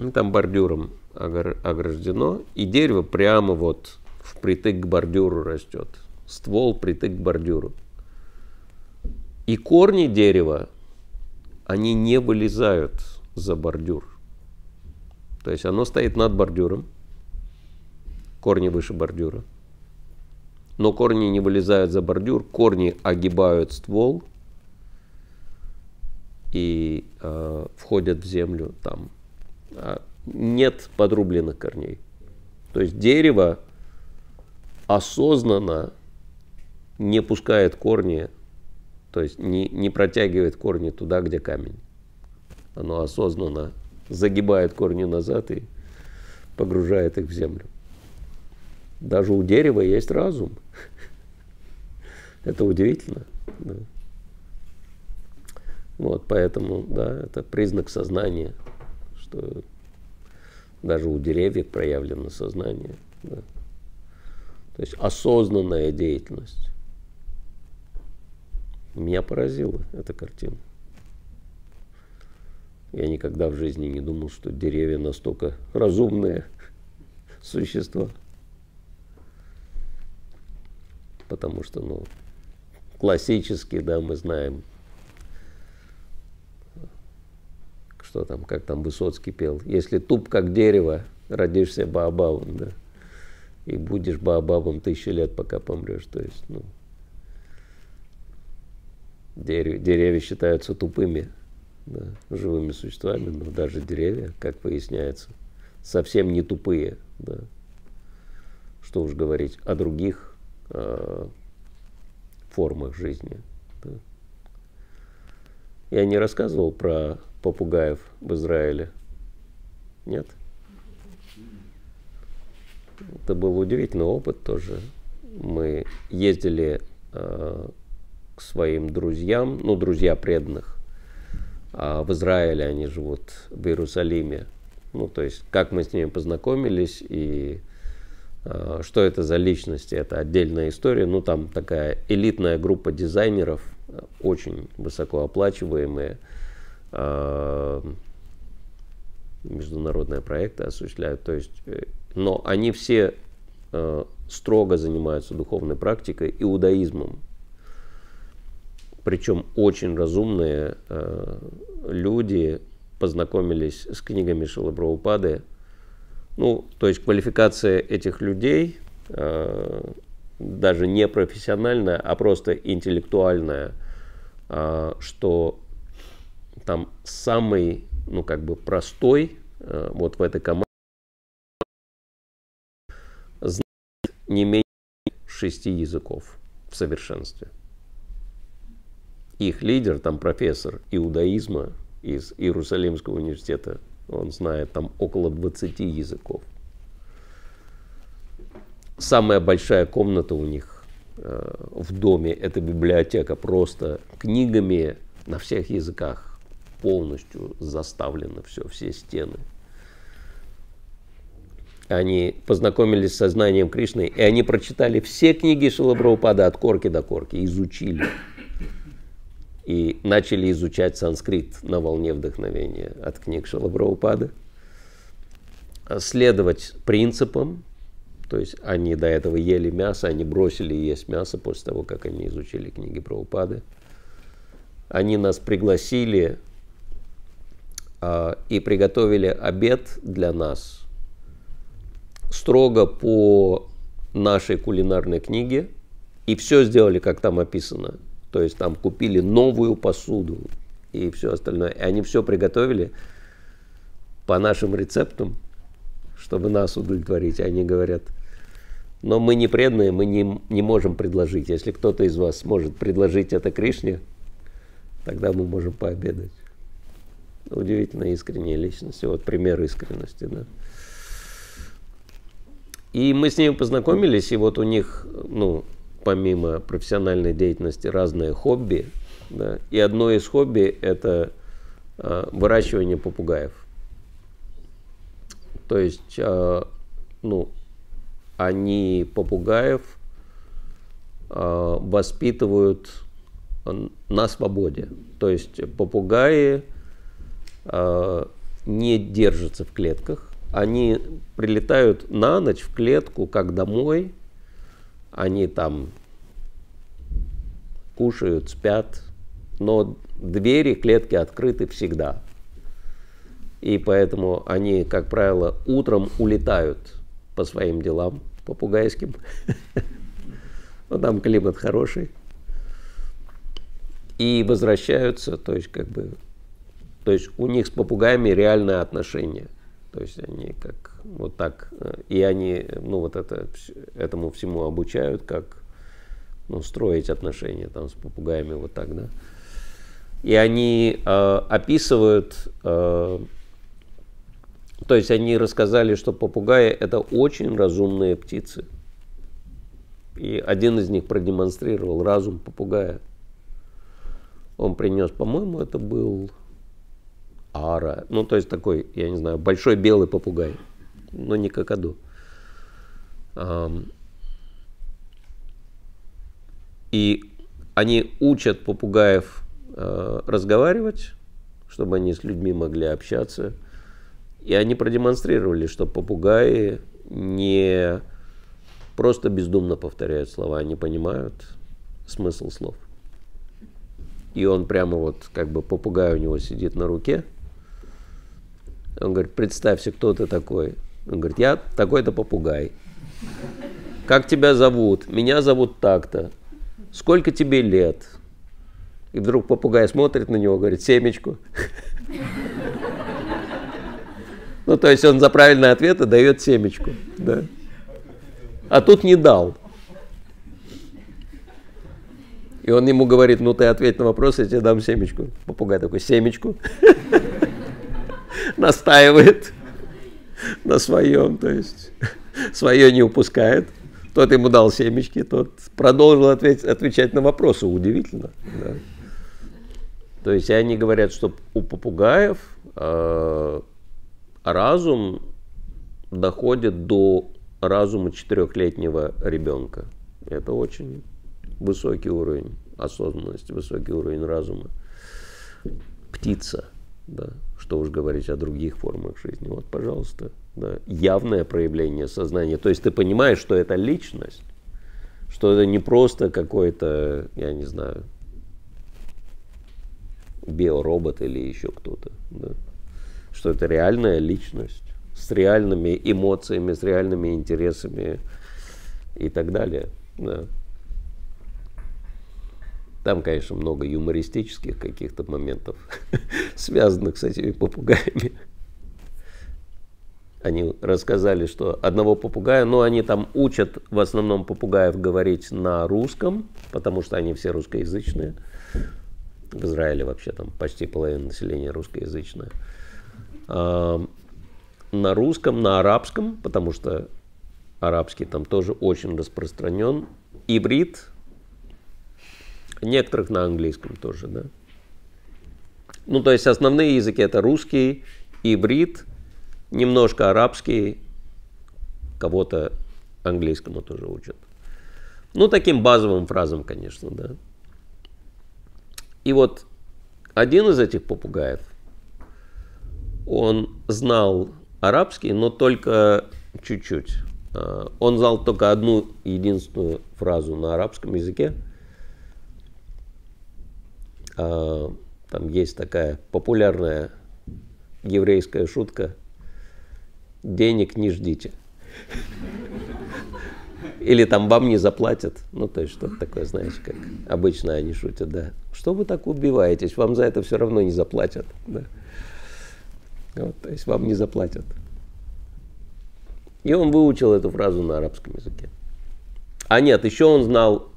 ну, там бордюром ограждено, и дерево прямо вот впритык к бордюру растет. Ствол притык к бордюру. И корни дерева, они не вылезают за бордюр. То есть оно стоит над бордюром, корни выше бордюра. Но корни не вылезают за бордюр, корни огибают ствол и э, входят в землю там. А нет подрубленных корней. То есть дерево осознанно не пускает корни, то есть не, не протягивает корни туда, где камень. Оно осознанно загибает корни назад и погружает их в землю. Даже у дерева есть разум. Это удивительно. да. Вот, поэтому, да, это признак сознания, что даже у деревьев проявлено сознание. да. То есть осознанная деятельность. Меня поразила эта картина. Я никогда в жизни не думал, что деревья настолько разумные существа. Потому что, ну, классически, да, мы знаем, что там, как там Высоцкий пел. Если туп как дерево, родишься баобабом, да, и будешь баобабом тысячу лет, пока помрешь. То есть, ну, дерев- деревья считаются тупыми, да, живыми существами, но даже деревья, как выясняется, совсем не тупые, да. Что уж говорить о других э, формах жизни. да. Я не рассказывал про попугаев в Израиле. Нет? Это был удивительный опыт тоже. Мы ездили э, к своим друзьям, ну, друзья преданных, а в Израиле они живут, в Иерусалиме. Ну, то есть, как мы с ними познакомились и э, что это за личности, это отдельная история. Ну, там такая элитная группа дизайнеров, э, очень высокооплачиваемые, э, международные проекты осуществляют. То есть, э, но они все э, строго занимаются духовной практикой, иудаизмом. причем очень разумные э, люди познакомились с книгами Шилабраупады. Ну, то есть квалификация этих людей э, даже не профессиональная, а просто интеллектуальная, э, что там самый, ну, как бы простой э, вот в этой команде знает не менее шести языков в совершенстве. Их лидер, там профессор иудаизма из Иерусалимского университета, он знает там около 20 языков. Самая большая комната у них э, в доме – это библиотека просто книгами на всех языках полностью заставлено все, все стены. Они познакомились со знанием Кришны, и они прочитали все книги Шилабраупада от корки до корки, изучили. И начали изучать санскрит на волне вдохновения от книг Шилабраупада. Следовать принципам, то есть они до этого ели мясо, они бросили есть мясо после того, как они изучили книги Прабхупады. Они нас пригласили и приготовили обед для нас строго по нашей кулинарной книге. И все сделали, как там описано. То есть там купили новую посуду и все остальное. И они все приготовили по нашим рецептам, чтобы нас удовлетворить. Они говорят, но мы не преданные, мы не, не можем предложить. Если кто-то из вас может предложить это Кришне, тогда мы можем пообедать. Удивительно искренняя личность. Вот пример искренности, да. И мы с ними познакомились, и вот у них, ну, помимо профессиональной деятельности, разные хобби. Да, и одно из хобби – это э, выращивание попугаев. То есть, э, ну, они попугаев э, воспитывают на свободе. То есть попугаи не держатся в клетках, они прилетают на ночь в клетку, как домой, они там кушают, спят, но двери клетки открыты всегда. И поэтому они, как правило, утром улетают по своим делам попугайским. Но там климат хороший. И возвращаются, то есть как бы, то есть у них с попугаями реальное отношение. То есть они как вот так, и они, ну вот это, этому всему обучают, как ну, строить отношения там с попугаями вот так, да. И они э, описывают, э, то есть они рассказали, что попугаи это очень разумные птицы. И один из них продемонстрировал разум попугая. Он принес, по-моему, это был ара. Ну, то есть такой, я не знаю, большой белый попугай. Но не какаду. И они учат попугаев э, разговаривать, чтобы они с людьми могли общаться. И они продемонстрировали, что попугаи не просто бездумно повторяют слова, они понимают смысл слов. И он прямо вот, как бы попугай у него сидит на руке. Он говорит, представься, кто ты такой. Он говорит, я такой-то попугай. Как тебя зовут? Меня зовут так-то. Сколько тебе лет? И вдруг попугай смотрит на него, говорит, семечку. Ну, то есть он за правильные ответы дает семечку. Да. А тут не дал. И он ему говорит, ну ты ответь на вопрос, я тебе дам семечку. Попугай такой, семечку. Настаивает на своем, то есть свое не упускает. Тот ему дал семечки, тот продолжил ответь, отвечать на вопросы. Удивительно. Да. То есть они говорят, что у попугаев э, разум доходит до разума четырехлетнего ребенка. Это очень высокий уровень осознанности, высокий уровень разума. Птица, да, что уж говорить о других формах жизни. Вот, пожалуйста, да, явное проявление сознания. То есть ты понимаешь, что это личность, что это не просто какой-то, я не знаю, биоробот или еще кто-то. Да? Что это реальная личность с реальными эмоциями, с реальными интересами и так далее. Да. Там, конечно, много юмористических каких-то моментов, связанных с этими попугаями. Они рассказали, что одного попугая, ну, они там учат в основном попугаев говорить на русском, потому что они все русскоязычные. В Израиле вообще там почти половина населения русскоязычная. На русском, на арабском, потому что арабский там тоже очень распространен. Иврит, некоторых на английском тоже, да. Ну, то есть основные языки это русский, иврит, немножко арабский, кого-то английскому тоже учат. Ну, таким базовым фразам, конечно, да. И вот один из этих попугаев, он знал арабский, но только чуть-чуть. А, он знал только одну единственную фразу на арабском языке. А, там есть такая популярная еврейская шутка «денег не ждите». Или там вам не заплатят. Ну, то есть что-то такое, знаете, как обычно они шутят, да. Что вы так убиваетесь? Вам за это все равно не заплатят. Да. Вот, то есть вам не заплатят. И он выучил эту фразу на арабском языке. А нет, еще он знал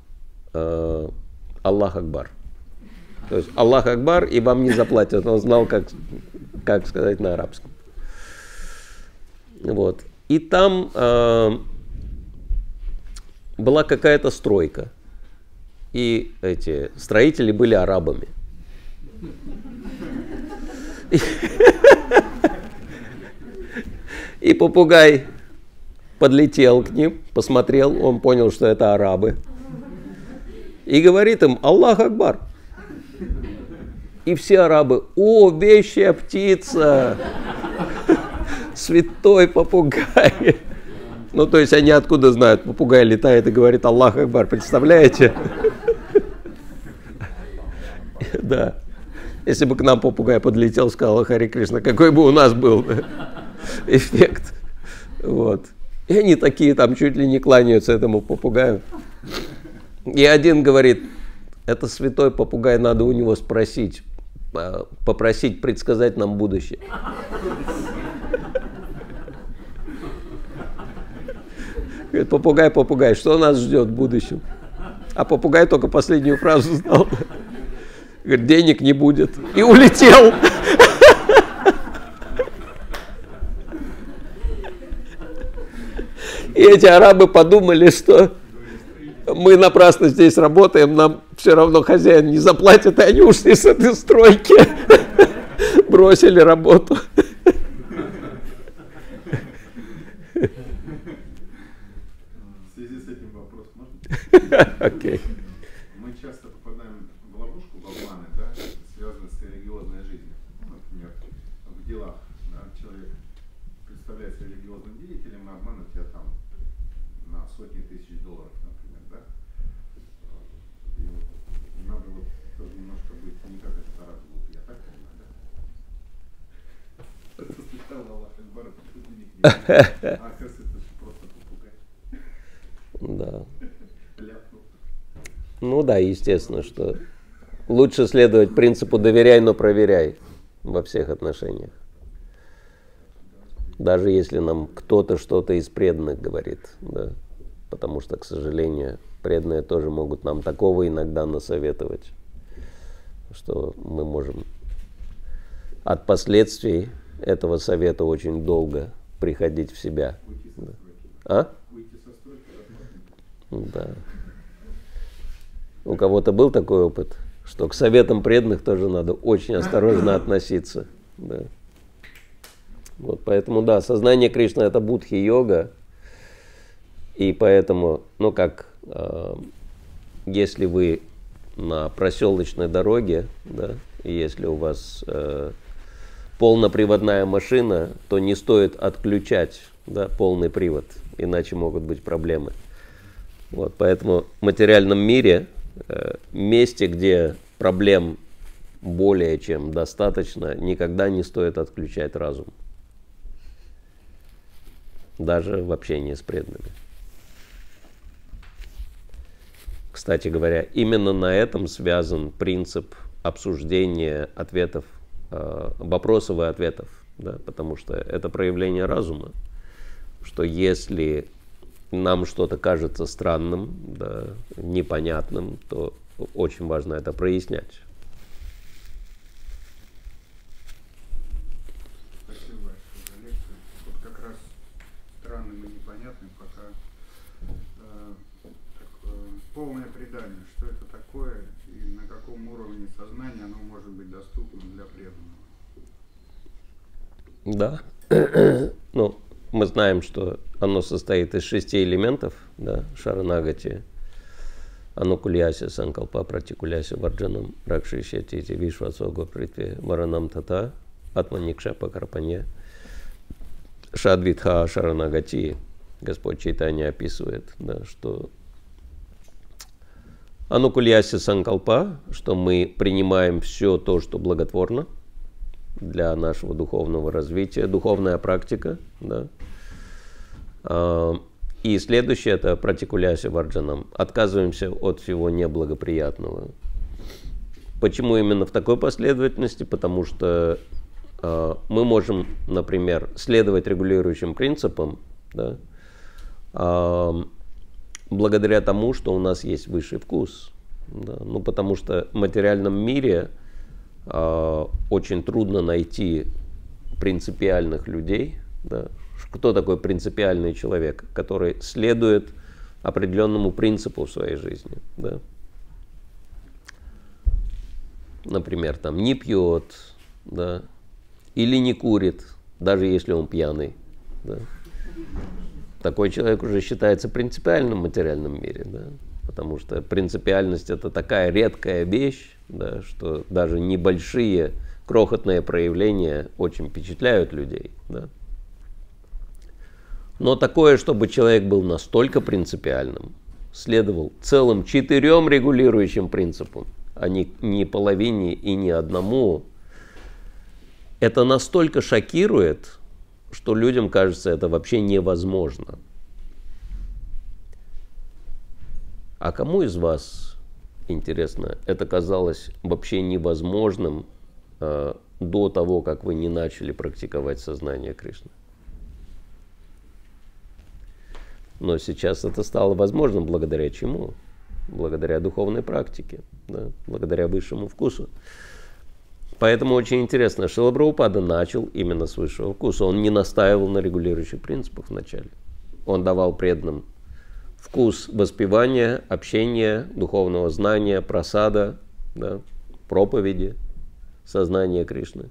э, Аллах Акбар. То есть Аллах Акбар, и вам не заплатят. Он знал, как, как сказать на арабском. Вот. И там э, была какая-то стройка. И эти строители были арабами. И попугай подлетел к ним, посмотрел, он понял, что это арабы. И говорит им, Аллах Акбар. И все арабы, о, вещая птица, святой попугай. Ну, то есть они откуда знают, попугай летает и говорит Аллах Акбар, представляете? Да. Если бы к нам попугай подлетел, сказал Хари Кришна, какой бы у нас был эффект. Вот. И они такие там чуть ли не кланяются этому попугаю. И один говорит, это святой попугай, надо у него спросить, попросить предсказать нам будущее. Говорит, попугай, попугай, что нас ждет в будущем? А попугай только последнюю фразу знал. Говорит, денег не будет. И улетел. И эти арабы подумали, что мы напрасно здесь работаем, нам все равно хозяин не заплатит, и они ушли с этой стройки, бросили работу. В связи с этим вопрос можно? Окей. Мы часто попадаем в ловушку, в обманы, да, связанные с религиозной жизнью. Ну, Например, в делах, да, человек представляется религиозным деятелем, и обманывает тебя там на сотни тысяч долларов, например, да. И вот надо вот тоже немножко быть не как этот араб глупый, я так понимаю, да? Это сначала Аллах Акбар, а потом денег не было. А оказывается, это же просто попугай. Да. Ну да, естественно, что лучше следовать принципу доверяй, но проверяй во всех отношениях. Даже если нам кто-то что-то из преданных говорит, да. Потому что, к сожалению, преданные тоже могут нам такого иногда насоветовать, что мы можем от последствий этого совета очень долго приходить в себя. Да. А? Да. У кого-то был такой опыт, что к советам преданных тоже надо очень осторожно относиться. Да. Вот поэтому, да, сознание Кришны это будхи-йога, и поэтому, ну как, э, если вы на проселочной дороге, да, и если у вас э, полноприводная машина, то не стоит отключать да, полный привод, иначе могут быть проблемы. Вот, поэтому в материальном мире, э, месте, где проблем более чем достаточно, никогда не стоит отключать разум. Даже в общении с преданными. Кстати говоря, именно на этом связан принцип обсуждения ответов, вопросов и ответов, да, потому что это проявление разума, что если нам что-то кажется странным, да, непонятным, то очень важно это прояснять. Спасибо большое за лекцию. Вот как раз странным и непонятным пока э, такое полное предание, что это такое и на каком уровне сознания оно может быть доступно для преданного. Да. ну, мы знаем, что оно состоит из шести элементов, да, шаранагати, анукуляси, санкалпа, пратикуляси, варджанам, ракшишьятити, вишвасого притве, варанам тата, атманикшапа карпанье, шадвитха шаранагати. Господь Чайтанья описывает, да, что анукуляси санкалпа, что мы принимаем все то, что благотворно для нашего духовного развития, духовная практика, да, а, и следующее это протикулясия варджанам. Отказываемся от всего неблагоприятного. Почему именно в такой последовательности? Потому что э, мы можем, например, следовать регулирующим принципам, да, э, благодаря тому, что у нас есть высший вкус. Да, ну, потому что в материальном мире очень трудно найти принципиальных людей, да, кто такой принципиальный человек, который следует определенному принципу в своей жизни. Да? Например, там не пьет, да, или не курит, даже если он пьяный. Да? Такой человек уже считается принципиальным в материальном мире, да? Потому что принципиальность это такая редкая вещь, да, что даже небольшие крохотные проявления очень впечатляют людей. Да? Но такое, чтобы человек был настолько принципиальным, следовал целым четырем регулирующим принципам, а не, не половине и не одному, это настолько шокирует, что людям кажется это вообще невозможно. А кому из вас, интересно, это казалось вообще невозможным э, до того, как вы не начали практиковать сознание Кришны? Но сейчас это стало возможным благодаря чему? Благодаря духовной практике, да? благодаря высшему вкусу. Поэтому очень интересно, Шила Прабхупада начал именно с высшего вкуса. Он не настаивал на регулирующих принципах вначале. Он давал преданным вкус воспевания, общения, духовного знания, просада, да, проповеди, сознания Кришны.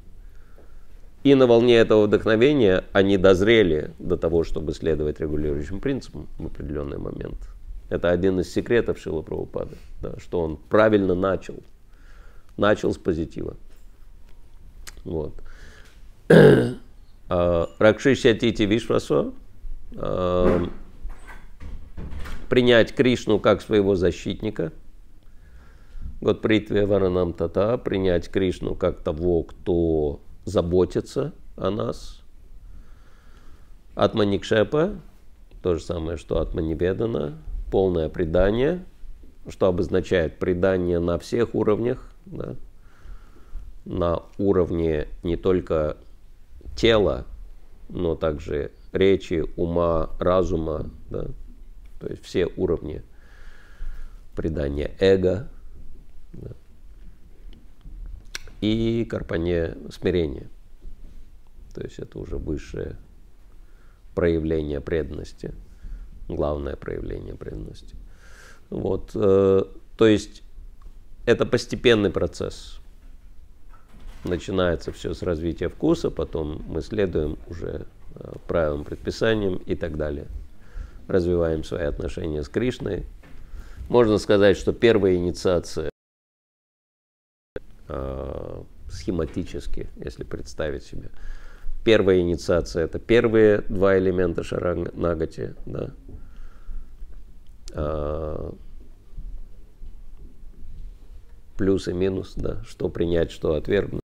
И на волне этого вдохновения они дозрели до того, чтобы следовать регулирующим принципам в определенный момент. Это один из секретов Шила Прабхупады, да, что он правильно начал. Начал с позитива. Вот. А, Ракшишья Тити Вишвасо а, принять Кришну как своего защитника. Вот Притве Варанам Тата, принять Кришну как того, кто заботится о нас. Атманикшепа, то же самое, что Атманиведана, полное предание, что обозначает предание на всех уровнях, да, на уровне не только тела, но также речи, ума, разума, да, то есть все уровни предания эго, да и карпане смирения. То есть это уже высшее проявление преданности, главное проявление преданности. Вот, э, то есть это постепенный процесс. Начинается все с развития вкуса, потом мы следуем уже э, правилам, предписаниям и так далее. Развиваем свои отношения с Кришной. Можно сказать, что первая инициация э, схематически, если представить себе. Первая инициация – это первые два элемента шаранагати, да. Э, плюс и минус, да, что принять, что отвергнуть.